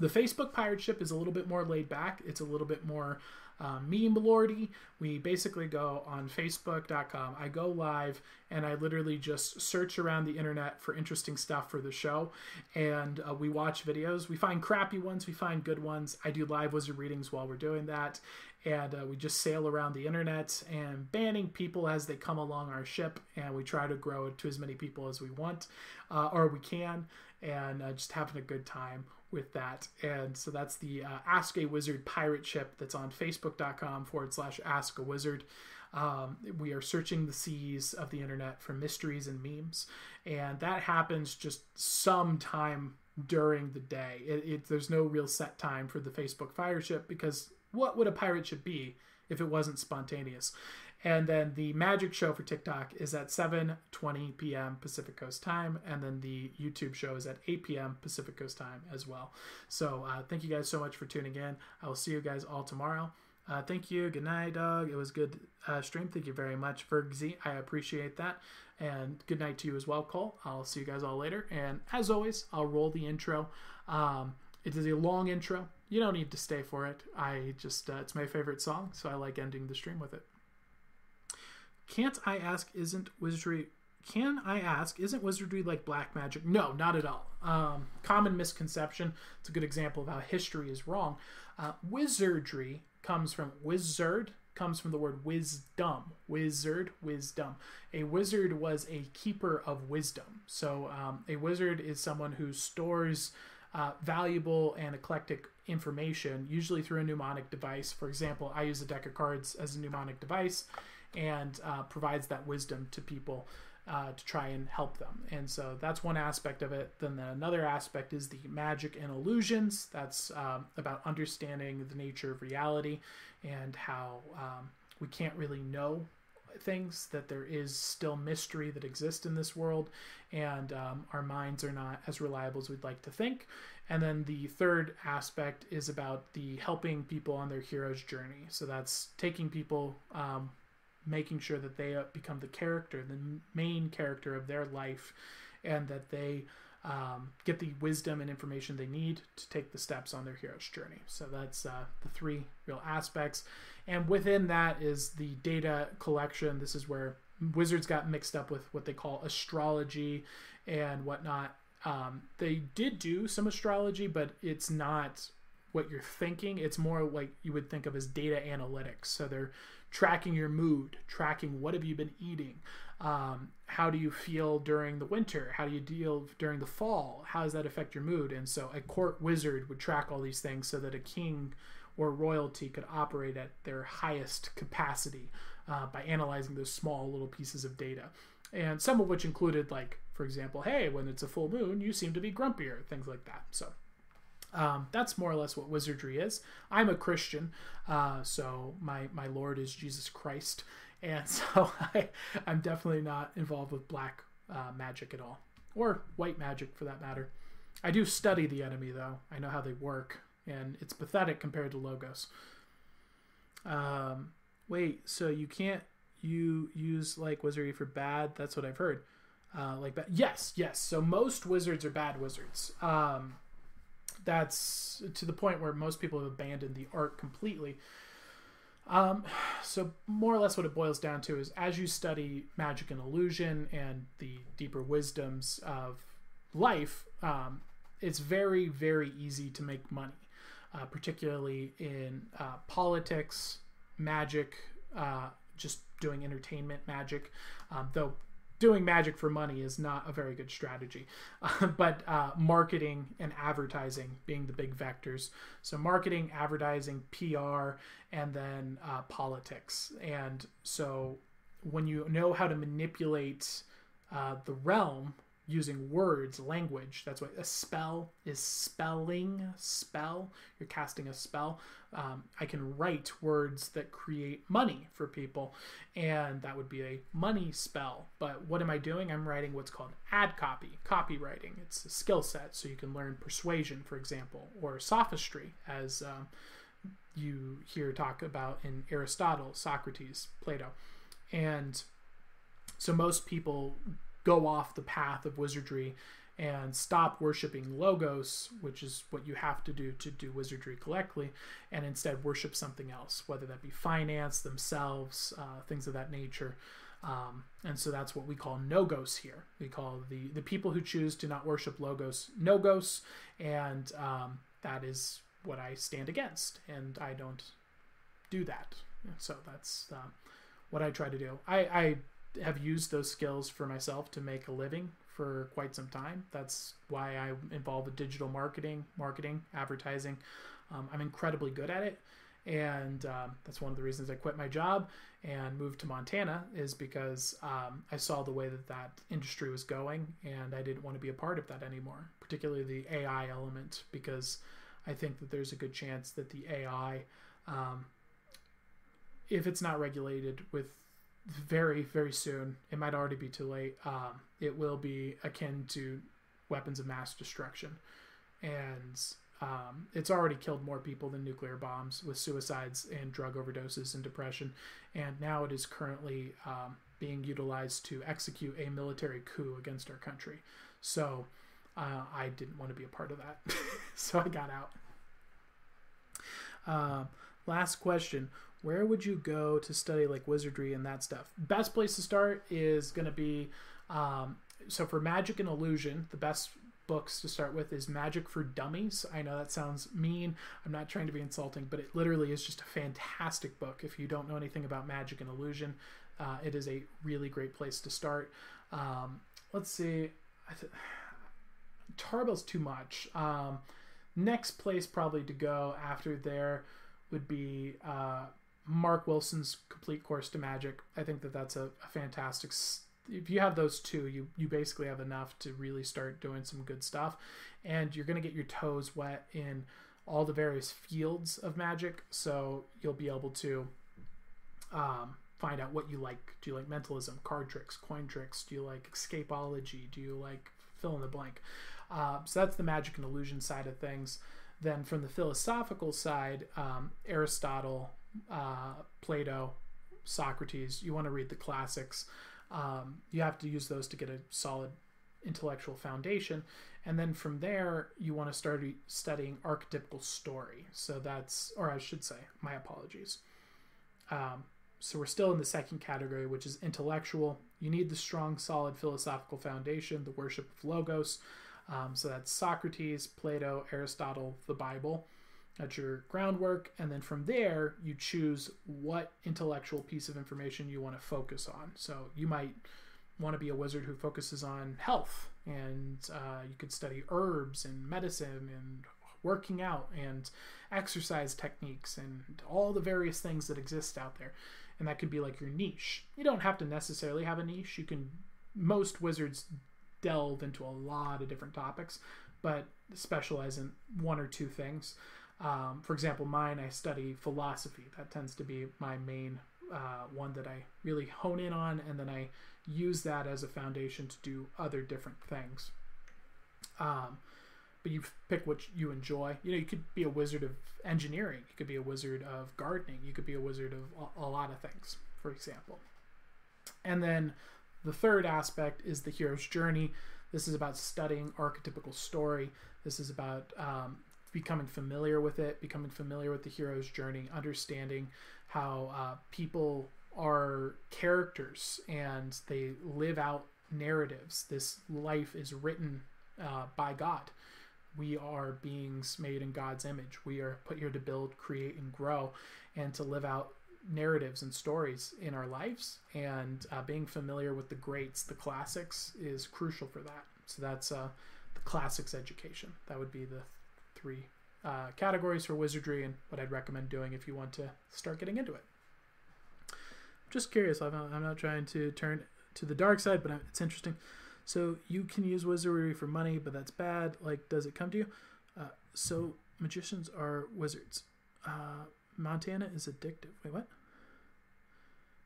The Facebook pirate ship is a little bit more laid back. It's a little bit more uh, meme lordy. We basically go on Facebook.com. I go live and I literally just search around the internet for interesting stuff for the show, and uh, we watch videos. We find crappy ones, we find good ones. I do live wizard readings while we're doing that, and uh, we just sail around the internet and banning people as they come along our ship, and we try to grow it to as many people as we want uh, or we can, and uh, just having a good time with that. And so that's the uh, Ask a Wizard pirate ship that's on facebook.com forward slash Ask a Wizard. Um, we are searching the seas of the internet for mysteries and memes, and that happens just sometime during the day. It, it, there's no real set time for the Facebook fire ship because what would a pirate ship be if it wasn't spontaneous? And then the magic show for TikTok is at 7:20 p.m. Pacific Coast time, and then the YouTube show is at 8 p.m. Pacific Coast time as well. So uh, thank you guys so much for tuning in. I will see you guys all tomorrow. Uh, thank you. Good night, dog. It was good uh, stream. Thank you very much, Fergsy. I appreciate that. And good night to you as well, Cole. I'll see you guys all later. And as always, I'll roll the intro. Um, it is a long intro. You don't need to stay for it. I just uh, it's my favorite song, so I like ending the stream with it. Can't I ask? Isn't wizardry? Can I ask? Isn't wizardry like black magic? No, not at all. Um, common misconception. It's a good example of how history is wrong. Uh, wizardry comes from wizard comes from the word wisdom. Wizard, wisdom. A wizard was a keeper of wisdom. So um, a wizard is someone who stores uh, valuable and eclectic information, usually through a mnemonic device. For example, I use a deck of cards as a mnemonic device and uh, provides that wisdom to people uh, to try and help them. And so that's one aspect of it. Then another aspect is the magic and illusions. That's um, about understanding the nature of reality and how um, we can't really know things, that there is still mystery that exists in this world, and um, our minds are not as reliable as we'd like to think. And then the third aspect is about the helping people on their hero's journey. So that's taking people um, making sure that they uh, become the character, the main character of their life, and that they um, get the wisdom and information they need to take the steps on their hero's journey. So that's uh, the three real aspects. And within that is the data collection. This is where wizards got mixed up with what they call astrology and whatnot. Um, they did do some astrology, but it's not what you're thinking. It's more like you would think of as data analytics. So they're tracking your mood, tracking what have you been eating, um, how do you feel during the winter, how do you deal during the fall, how does that affect your mood? And so a court wizard would track all these things so that a king or royalty could operate at their highest capacity uh, by analyzing those small little pieces of data. And some of which included, like, for example, hey, when it's a full moon, you seem to be grumpier, things like that. So um, that's more or less what wizardry is. I'm a Christian, uh, so my my Lord is Jesus Christ, and [laughs] so I, I'm definitely not involved with black uh, magic at all, or white magic for that matter. I do study the enemy though. I know how they work, and it's pathetic compared to logos. Um, wait, so you can't you use like wizardry for bad? That's what I've heard. Uh, like bad. Yes, yes. So most wizards are bad wizards. Um, that's to the point where most people have abandoned the art completely. Um, [sighs] so more or less what it boils down to is as you study magic and illusion and the deeper wisdoms of life, um, it's very very easy to make money, uh, particularly in uh, politics, magic, uh, just doing entertainment magic. Um, though doing magic for money is not a very good strategy. Uh, [laughs] but uh, marketing and advertising being the big vectors. So, marketing, advertising, PR, and then uh, politics. And so, when you know how to manipulate uh, the realm using words, language. That's what a spell is spelling, spell. You're casting a spell. Um, I can write words that create money for people, and that would be a money spell. But what am I doing? I'm writing what's called ad copy, copywriting. It's a skill set, so you can learn persuasion, for example, or sophistry, as um, you hear talk about in Aristotle, Socrates, Plato. And so most people go off the path of wizardry and stop worshiping logos, which is what you have to do to do wizardry correctly, and instead worship something else, whether that be finance, themselves, uh, things of that nature. Um, and so that's what we call no-gos here. We call the the people who choose to not worship logos no-gos, and um, that is what I stand against, and I don't do that. So that's uh, what I try to do. I, I have used those skills for myself to make a living for quite some time. That's why I'm involved with digital marketing, marketing, advertising. Um, I'm incredibly good at it, and um, that's one of the reasons I quit my job and moved to Montana is because um, I saw the way that that industry was going, and I didn't want to be a part of that anymore, particularly the AI element, because I think that there's a good chance that the AI, um, if it's not regulated with very very soon, it might already be too late. Um, it will be akin to weapons of mass destruction, and um, it's already killed more people than nuclear bombs with suicides and drug overdoses and depression, and now it is currently um, being utilized to execute a military coup against our country. So uh, I didn't want to be a part of that, [laughs] so I got out. Uh, last question where would you go to study like wizardry and that stuff? Best place to start is going to be um, so for magic and illusion, the best books to start with is Magic for Dummies. I know that sounds mean. I'm not trying to be insulting, but it literally is just a fantastic book. If you don't know anything about magic and illusion, uh, it is a really great place to start. Um, let's see. Tarbell's too much. Um, next place probably to go after there would be uh, Mark Wilson's Complete Course to Magic. I think that that's a, a fantastic. If you have those two, you you basically have enough to really start doing some good stuff, and you're gonna get your toes wet in all the various fields of magic. So you'll be able to um, find out what you like. Do you like mentalism, card tricks, coin tricks? Do you like escapology? Do you like fill in the blank? Uh, so that's the magic and illusion side of things. Then from the philosophical side, um, Aristotle, uh, Plato, Socrates. You want to read the classics. Um, you have to use those to get a solid intellectual foundation. And then from there, you want to start studying archetypical story. So that's, or I should say, my apologies. Um, so we're still in the second category, which is intellectual. You need the strong, solid philosophical foundation, the worship of logos. Um, so that's Socrates, Plato, Aristotle, the Bible. That's your groundwork. And then from there, you choose what intellectual piece of information you want to focus on. So you might want to be a wizard who focuses on health, and uh, you could study herbs and medicine and working out and exercise techniques and all the various things that exist out there. And that could be like your niche. You don't have to necessarily have a niche. You can, most wizards delve into a lot of different topics, but specialize in one or two things. Um, for example, mine, I study philosophy. That tends to be my main uh, one that I really hone in on, and then I use that as a foundation to do other different things. Um, but you pick what you enjoy. You know, you could be a wizard of engineering. You could be a wizard of gardening. You could be a wizard of a, lot of things, for example. And then the third aspect is the hero's journey. This is about studying archetypical story. This is about um, becoming familiar with it, becoming familiar with the hero's journey, understanding how uh, people are characters and they live out narratives. This life is written uh, by God. We are beings made in God's image. We are put here to build, create, and grow, and to live out narratives and stories in our lives. And uh, being familiar with the greats, the classics, is crucial for that. So that's uh, the classics education. That would be the three uh, categories for wizardry and what I'd recommend doing if you want to start getting into it. Just curious, I'm not, I'm not trying to turn to the dark side, but it's interesting. So you can use wizardry for money, but that's bad. Like, does it come to you? Uh, so magicians are wizards. Uh, Montana is addictive. Wait, what?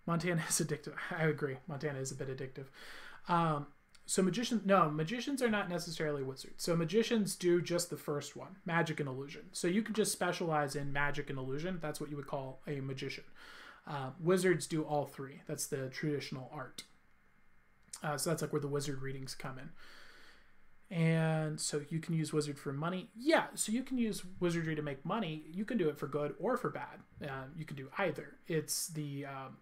Montana [laughs] is addictive. I agree. Montana is a bit addictive. Um, so magicians no magicians are not necessarily wizards so magicians do just the first one magic and illusion so you can just specialize in magic and illusion that's what you would call a magician uh, wizards do all three that's the traditional art uh, so that's like where the wizard readings come in And so you can use wizard for money. Yeah, so you can use wizardry to make money. You can do it for good or for bad. Uh, you can do either. It's the um,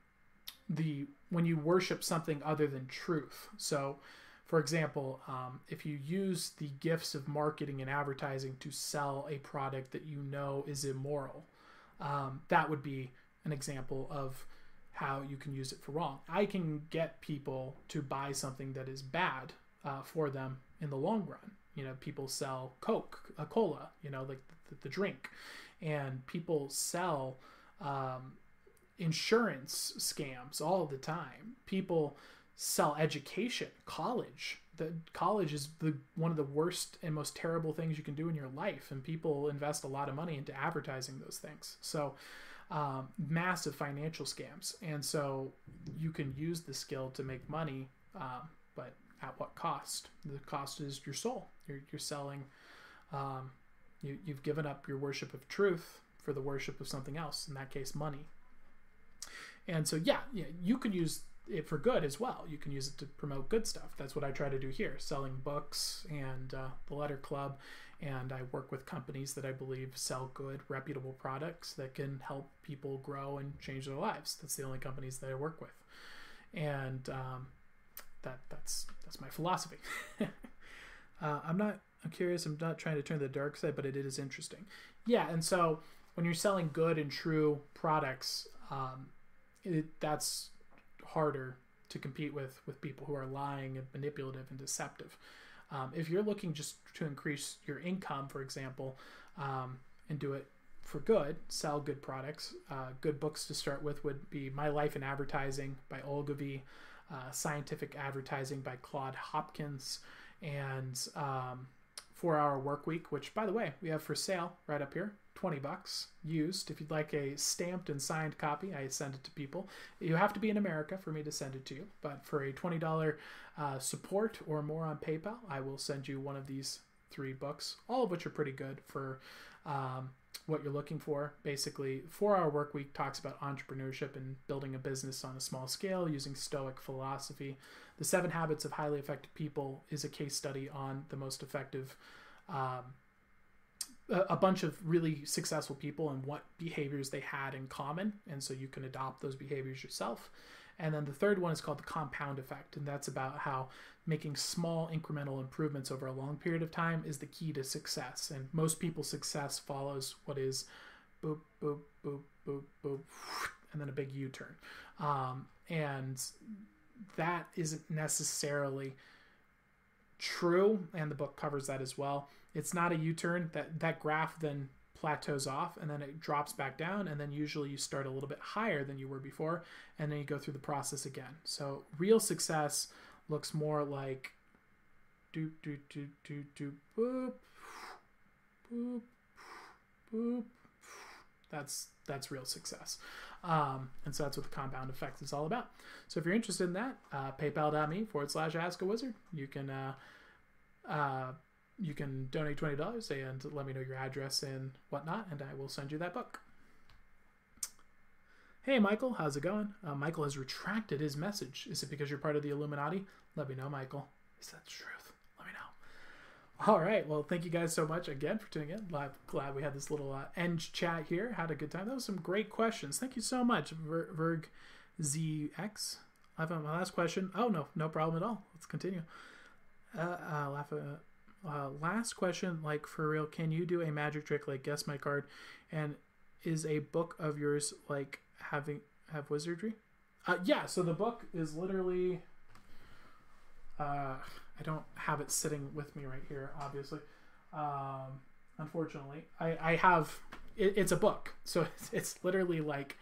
the when you worship something other than truth. So, for example, um, if you use the gifts of marketing and advertising to sell a product that you know is immoral, um, that would be an example of how you can use it for wrong. I can get people to buy something that is bad uh, for them in the long run. You know, people sell Coke, a cola, you know, like the, the drink, and people sell um, insurance scams all the time. People sell education, college. The college is the one of the worst and most terrible things you can do in your life, and people invest a lot of money into advertising those things. So, um, massive financial scams, and so you can use the skill to make money, um, but at what cost? The cost is your soul. You're, you're selling. Um, you, you've given up your worship of truth for the worship of something else. In that case, money. And so, yeah, yeah, you can use it for good as well. You can use it to promote good stuff. That's what I try to do here, selling books and uh, the Letter Club. And I work with companies that I believe sell good, reputable products that can help people grow and change their lives. That's the only companies that I work with. And um, that that's that's my philosophy. [laughs] uh, I'm not. I'm curious. I'm not trying to turn the dark side, but it is interesting. Yeah, and so when you're selling good and true products, um, it, that's harder to compete with with people who are lying and manipulative and deceptive. Um, if you're looking just to increase your income, for example, um, and do it for good, sell good products. Uh, good books to start with would be My Life in Advertising by Ogilvy uh, Scientific Advertising by Claude Hopkins, and um, Four Hour Work Week, which, by the way, we have for sale right up here. 20 bucks used. If you'd like a stamped and signed copy, I send it to people. You have to be in America for me to send it to you, but for a $20 uh, support or more on PayPal, I will send you one of these three books, all of which are pretty good for um, what you're looking for. Basically, Four Hour Work Week talks about entrepreneurship and building a business on a small scale using Stoic philosophy. The Seven Habits of Highly Effective People is a case study on the most effective. Um, a bunch of really successful people and what behaviors they had in common, and so you can adopt those behaviors yourself. And then the third one is called the compound effect, and that's about how making small incremental improvements over a long period of time is the key to success. And most people's success follows what is boop, boop, boop, boop, boop, and then a big U turn. Um, and that isn't necessarily true, and the book covers that as well. It's not a U turn. That that graph then plateaus off and then it drops back down and then usually you start a little bit higher than you were before and then you go through the process again. So real success looks more like do do do do do boop boop boop. That's that's real success. Um, and so that's what the compound effect is all about. So if you're interested in that uh, paypal.me forward slash ask a wizard. You can uh, uh, you can donate $20 and let me know your address and whatnot and i will send you that book Hey, Michael, how's it going? Uh, Michael has retracted his message. Is it because you're part of the Illuminati? Let me know, Michael. Is that the truth? Let me know. All right. Well, thank you guys so much again for tuning in. Glad, glad we had this little uh, end chat here. Had a good time. That was some great questions. Thank you so much, Ver- Verg ZX. I have my last question. Oh, no, no problem at all. Let's continue. Uh, uh, laugh, uh, uh, last question, like for real, can you do a magic trick like guess my card? And is a book of yours like having have wizardry? Uh, yeah, so the book is literally. Uh, I don't have it sitting with me right here, obviously. Um, unfortunately, I, I have. It, it's a book, [laughs] so it's, it's literally like,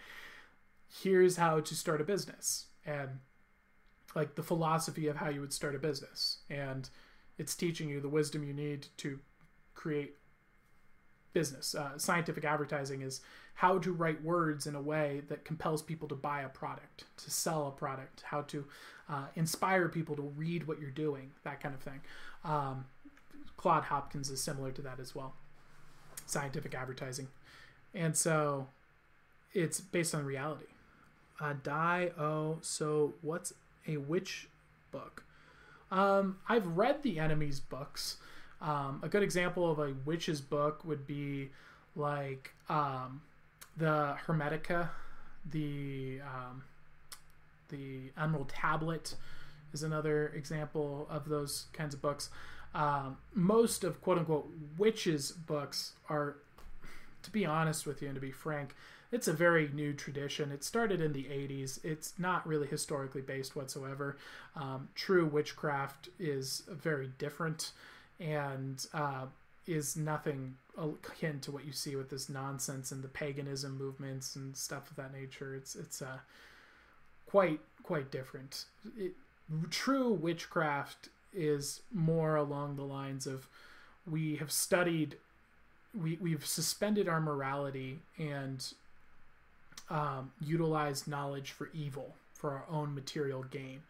here's how to start a business, and like the philosophy of how you would start a business, and it's teaching you the wisdom you need to create business. Uh, scientific advertising is how to write words in a way that compels people to buy a product, to sell a product, how to uh, inspire people to read what you're doing, that kind of thing. Um, Claude Hopkins is similar to that as well. Scientific advertising. And so it's based on reality. Uh, die, oh, so what's a witch book? Um, I've read the enemy's books. Um, a good example of a witch's book would be like um, the Hermetica, the um, the Emerald Tablet is another example of those kinds of books. Um, most of quote unquote witches books are, to be honest with you and to be frank, it's a very new tradition. It started in the 80s. It's not really historically based whatsoever. Um, true witchcraft is very different and uh, is nothing akin to what you see with this nonsense and the paganism movements and stuff of that nature. It's it's uh, quite quite different. It, true witchcraft is more along the lines of we have studied we, we've suspended our morality and um, utilized knowledge for evil for our own material gain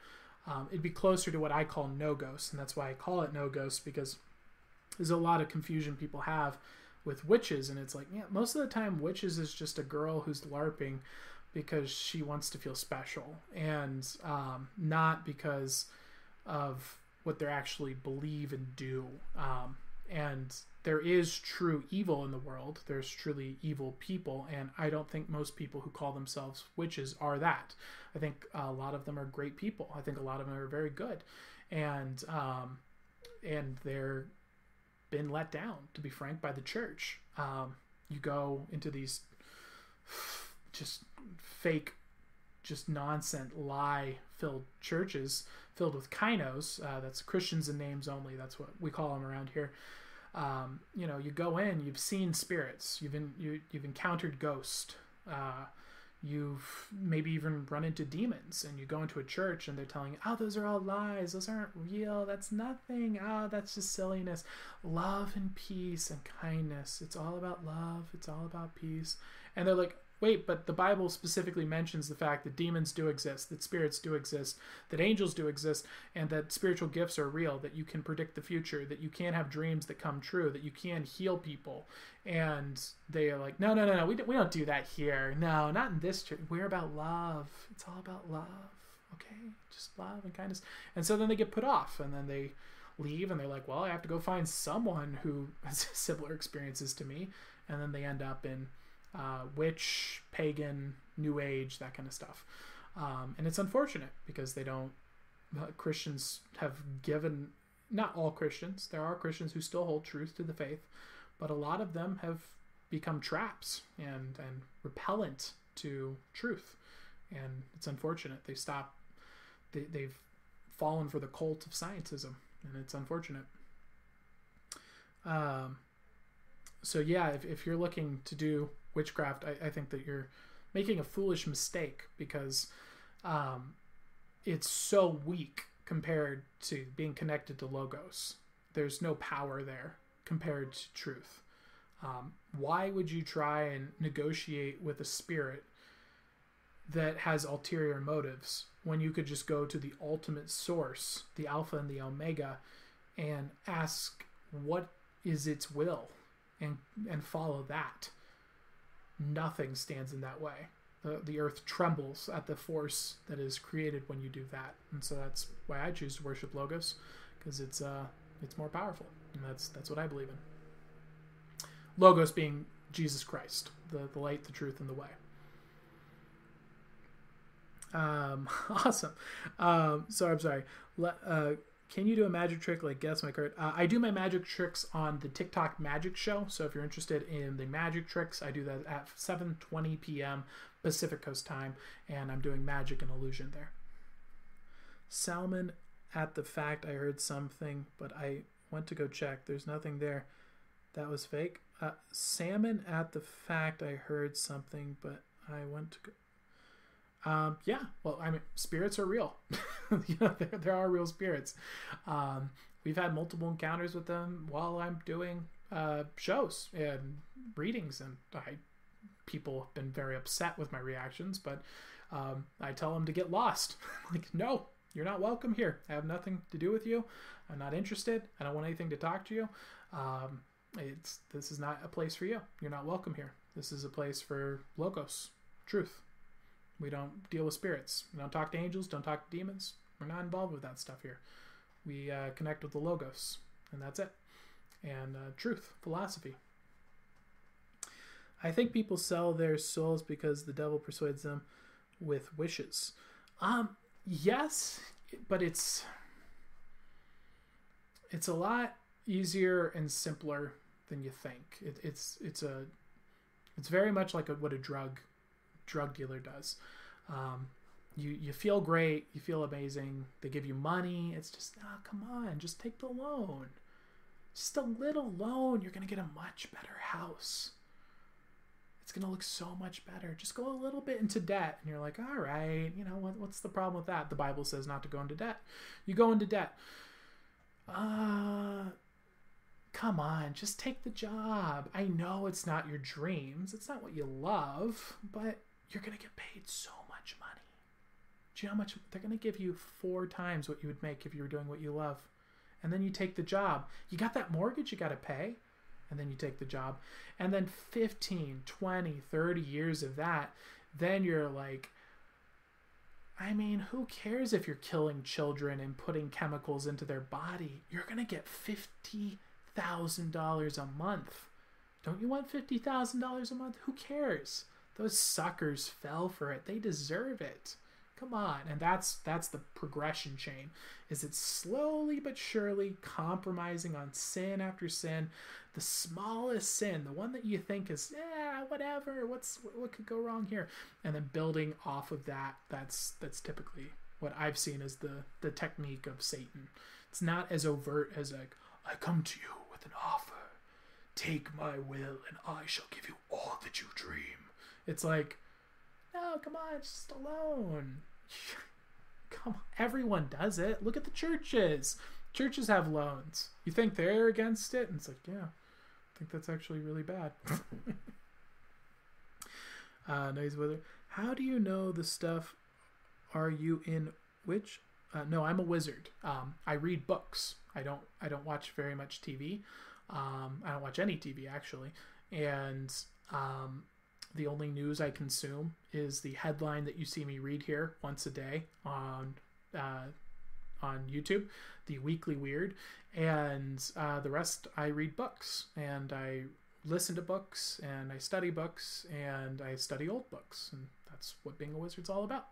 um, it'd be closer to what i call no-gos, and that's why i call it no-gos because there's a lot of confusion people have with witches and it's like yeah most of the time witches is just a girl who's larping because she wants to feel special and um, not because of what they actually believe and do. Um, and there is true evil in the world. There's truly evil people, and I don't think most people who call themselves witches are that. I think a lot of them are great people. I think a lot of them are very good, and um, and they're been let down, to be frank, by the church. Um, you go into these [sighs] just fake, just nonsense, lie filled churches filled with kynos. Uh, that's Christians in names only. That's what we call them around here. Um, you know, you go in, you've seen spirits, you've in, you, you've encountered ghosts, uh, you've maybe even run into demons, and you go into a church and they're telling you, "Oh, those are all lies. Those aren't real. That's nothing. Oh, that's just silliness. Love and peace and kindness. It's all about love. It's all about peace." And they're like, wait, but the Bible specifically mentions the fact that demons do exist, that spirits do exist, that angels do exist, and that spiritual gifts are real, that you can predict the future, that you can have dreams that come true, that you can heal people. And they are like, no, no, no, no, we don't, we don't do that here. No, not in this church. We're about love. It's all about love. Okay? Just love and kindness. And so then they get put off, and then they leave, and they're like, well, I have to go find someone who [laughs] has similar experiences to me. And then they end up in uh, witch, pagan, new age, that kind of stuff. Um, and it's unfortunate because they don't, uh, Christians have given, not all Christians, there are Christians who still hold truth to the faith, but a lot of them have become traps and, and repellent to truth. And it's unfortunate. They stop, they, they've fallen for the cult of scientism, and it's unfortunate. Um, so yeah, if, if you're looking to do witchcraft, I, I think that you're making a foolish mistake because um, it's so weak compared to being connected to logos. There's no power there compared to truth. Um, why would you try and negotiate with a spirit that has ulterior motives when you could just go to the ultimate source, the Alpha and the Omega, and ask what is its will and and follow that? Nothing stands in that way. The, the earth trembles at the force that is created when you do that. And so that's why I choose to worship Logos because it's uh it's more powerful. And that's that's what I believe in. Logos being Jesus Christ, the, the light, the truth, and the way. Um, [laughs] awesome. Um, sorry, I'm sorry. Le, uh, can you do a magic trick like guess my card? Uh, I do my magic tricks on the TikTok Magic Show. So if you're interested in the magic tricks, I do that at 7:20 p.m. Pacific Coast time, and I'm doing magic and illusion there. Salmon at the fact I heard something, but I went to go check. There's nothing there. That was fake. Uh, salmon at the fact I heard something, but I went to go. Um, yeah, well, I mean, spirits are real. [laughs] you know, there, there are real spirits. Um, we've had multiple encounters with them while I'm doing uh, shows and readings, and I people have been very upset with my reactions, but um, I tell them to get lost. [laughs] like, no, you're not welcome here. I have nothing to do with you. I'm not interested. I don't want anything to talk to you. Um, it's this is not a place for you. You're not welcome here. This is a place for logos, truth. We don't deal with spirits. We don't talk to angels. Don't talk to demons. We're not involved with that stuff here. We uh, connect with the logos, and that's it. And uh, truth, philosophy. I think people sell their souls because the devil persuades them with wishes. Um, yes, but it's it's a lot easier and simpler than you think. It, it's it's a it's very much like a, what a drug drug dealer does. Um, you you feel great, you feel amazing. They give you money. It's just oh, come on, just take the loan. Just a little loan, you're gonna get a much better house it's to look so much better. Just go a little bit into debt. And you're like, all right, you know, what, what's the problem with that? The Bible says not to go into debt. You go into debt. Uh, come on, just take the job. I know it's not your dreams, it's not what you love, but you're going to get paid so much money. Do you know how much they're going to give you four times what you would make if you were doing what you love? And then you take the job. You got that mortgage you got to pay and then you take the job and then 15 20 30 years of that then you're like i mean who cares if you're killing children and putting chemicals into their body you're going to get $50000 a month don't you want $50000 a month who cares those suckers fell for it they deserve it come on and that's that's the progression chain is it slowly but surely compromising on sin after sin the smallest sin, the one that you think is, yeah, whatever, what's what could go wrong here, and then building off of that. That's that's typically what I've seen as the the technique of Satan. It's not as overt as like, I come to you with an offer, take my will, and I shall give you all that you dream. It's like, no, come on, it's just a loan. [laughs] come on, everyone does it. Look at the churches. Churches have loans. You think they're against it? And it's like, yeah, I think that's actually really bad. [laughs] uh, nice weather. How do you know the stuff? Are you in which? Uh, no, I'm a wizard. Um, I read books. I don't. I don't watch very much TV. Um, I don't watch any TV actually, and um, the only news I consume is the headline that you see me read here once a day on uh, on YouTube, the Weekly Weird, and uh, the rest I read books and I listen to books and I study books and I study old books, and that's what being a wizard's all about.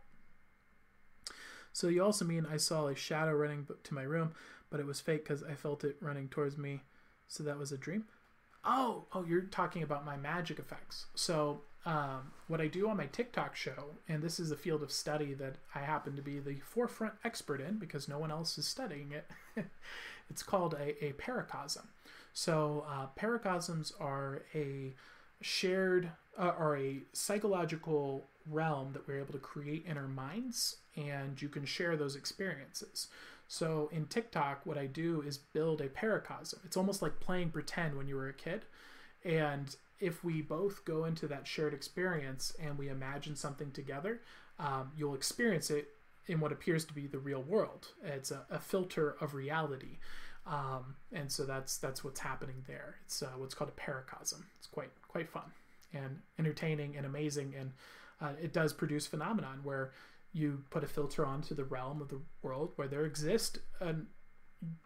So you also mean I saw a shadow running to my room, but it was fake because I felt it running towards me, so that was a dream. Oh, oh, you're talking about my magic effects. So um, what I do on my TikTok show, and this is a field of study that I happen to be the forefront expert in because no one else is studying it. [laughs] it's called a, a paracosm. So uh, paracosms are a shared uh, or a psychological realm that we're able to create in our minds, and you can share those experiences. So in TikTok, what I do is build a paracosm. It's almost like playing pretend when you were a kid. And if we both go into that shared experience and we imagine something together, um, you'll experience it in what appears to be the real world. It's a, a filter of reality, um, and so that's that's what's happening there. It's uh, what's called a paracosm. It's quite quite fun and entertaining and amazing, and uh, it does produce phenomenon where you put a filter onto the realm of the world where there exists a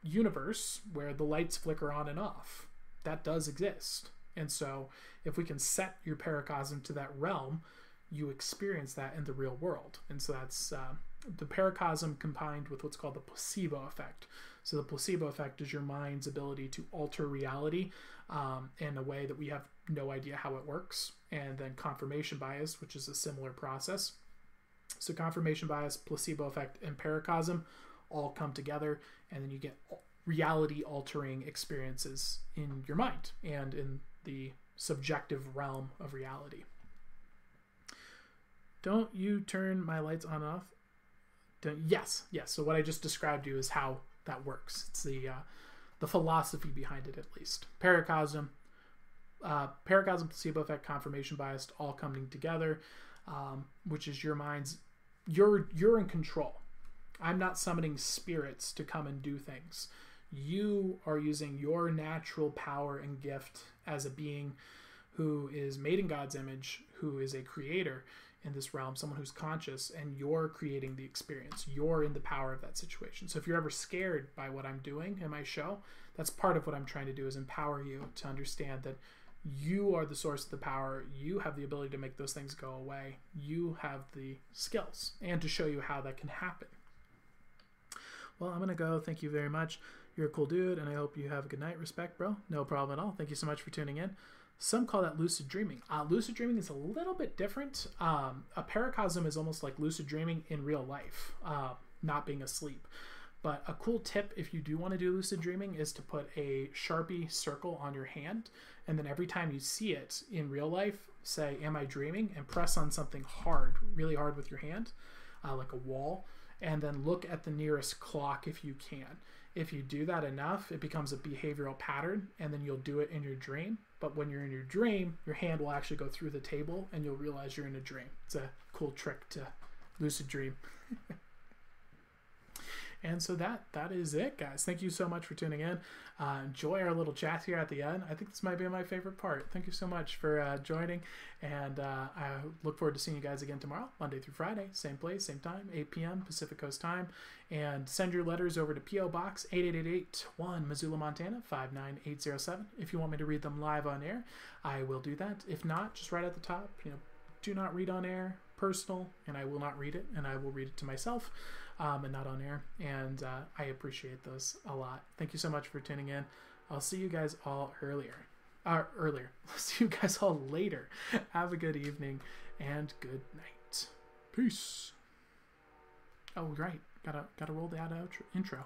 universe where the lights flicker on and off. That does exist and so, if we can set your paracosm to that realm, you experience that in the real world. And so, that's uh, the paracosm combined with what's called the placebo effect. So, the placebo effect is your mind's ability to alter reality um, in a way that we have no idea how it works. And then confirmation bias, which is a similar process. So, confirmation bias, placebo effect, and paracosm all come together, and then you get reality altering experiences in your mind and in the subjective realm of reality. Don't you turn my lights on and off? Don't, yes, yes. So what I just described to you is how that works. It's the uh, the philosophy behind it, at least. Paracosm, uh, paracosm, placebo effect, confirmation bias, all coming together, um, which is your mind's. You're you're in control. I'm not summoning spirits to come and do things you are using your natural power and gift as a being who is made in God's image, who is a creator. in this realm, someone who's conscious, and you're creating the experience. You're in the power of that situation. So if you're ever scared by what I'm doing in my show, that's part of what I'm trying to do is empower you to understand that you are the source of the power. You have the ability to make those things go away. You have the skills and to show you how that can happen. Well, I'm going to go. Thank you very much. You're a cool dude, and I hope you have a good night. Respect, bro. No problem at all. Thank you so much for tuning in. Some call that lucid dreaming. Uh, lucid dreaming is a little bit different. Um, a paracosm is almost like lucid dreaming in real life, uh, not being asleep. But a cool tip if you do want to do lucid dreaming is to put a Sharpie circle on your hand, and then every time you see it in real life, say, Am I dreaming? and press on something hard, really hard with your hand, uh, like a wall, and then look at the nearest clock if you can. If you do that enough, it becomes a behavioral pattern, and then you'll do it in your dream. But when you're in your dream, your hand will actually go through the table, and you'll realize you're in a dream. It's a cool trick to lucid dream. [laughs] And so that that is it, guys. Thank you so much for tuning in. Uh, enjoy our little chat here at the end. I think this might be my favorite part. Thank you so much for uh, joining, and uh, I look forward to seeing you guys again tomorrow, Monday through Friday, same place, same time, 8 p.m. Pacific Coast time. And send your letters over to PO Box 8881, Missoula, Montana 59807. If you want me to read them live on air, I will do that. If not, just right at the top, you know, do not read on air, personal, and I will not read it, and I will read it to myself um, and not on air. And uh, I appreciate those a lot. Thank you so much for tuning in. I'll see you guys all earlier. Uh, earlier. [laughs] I'll see you guys all later. Have a good evening and good night. Peace. Oh, right. Gotta gotta roll that outro, intro.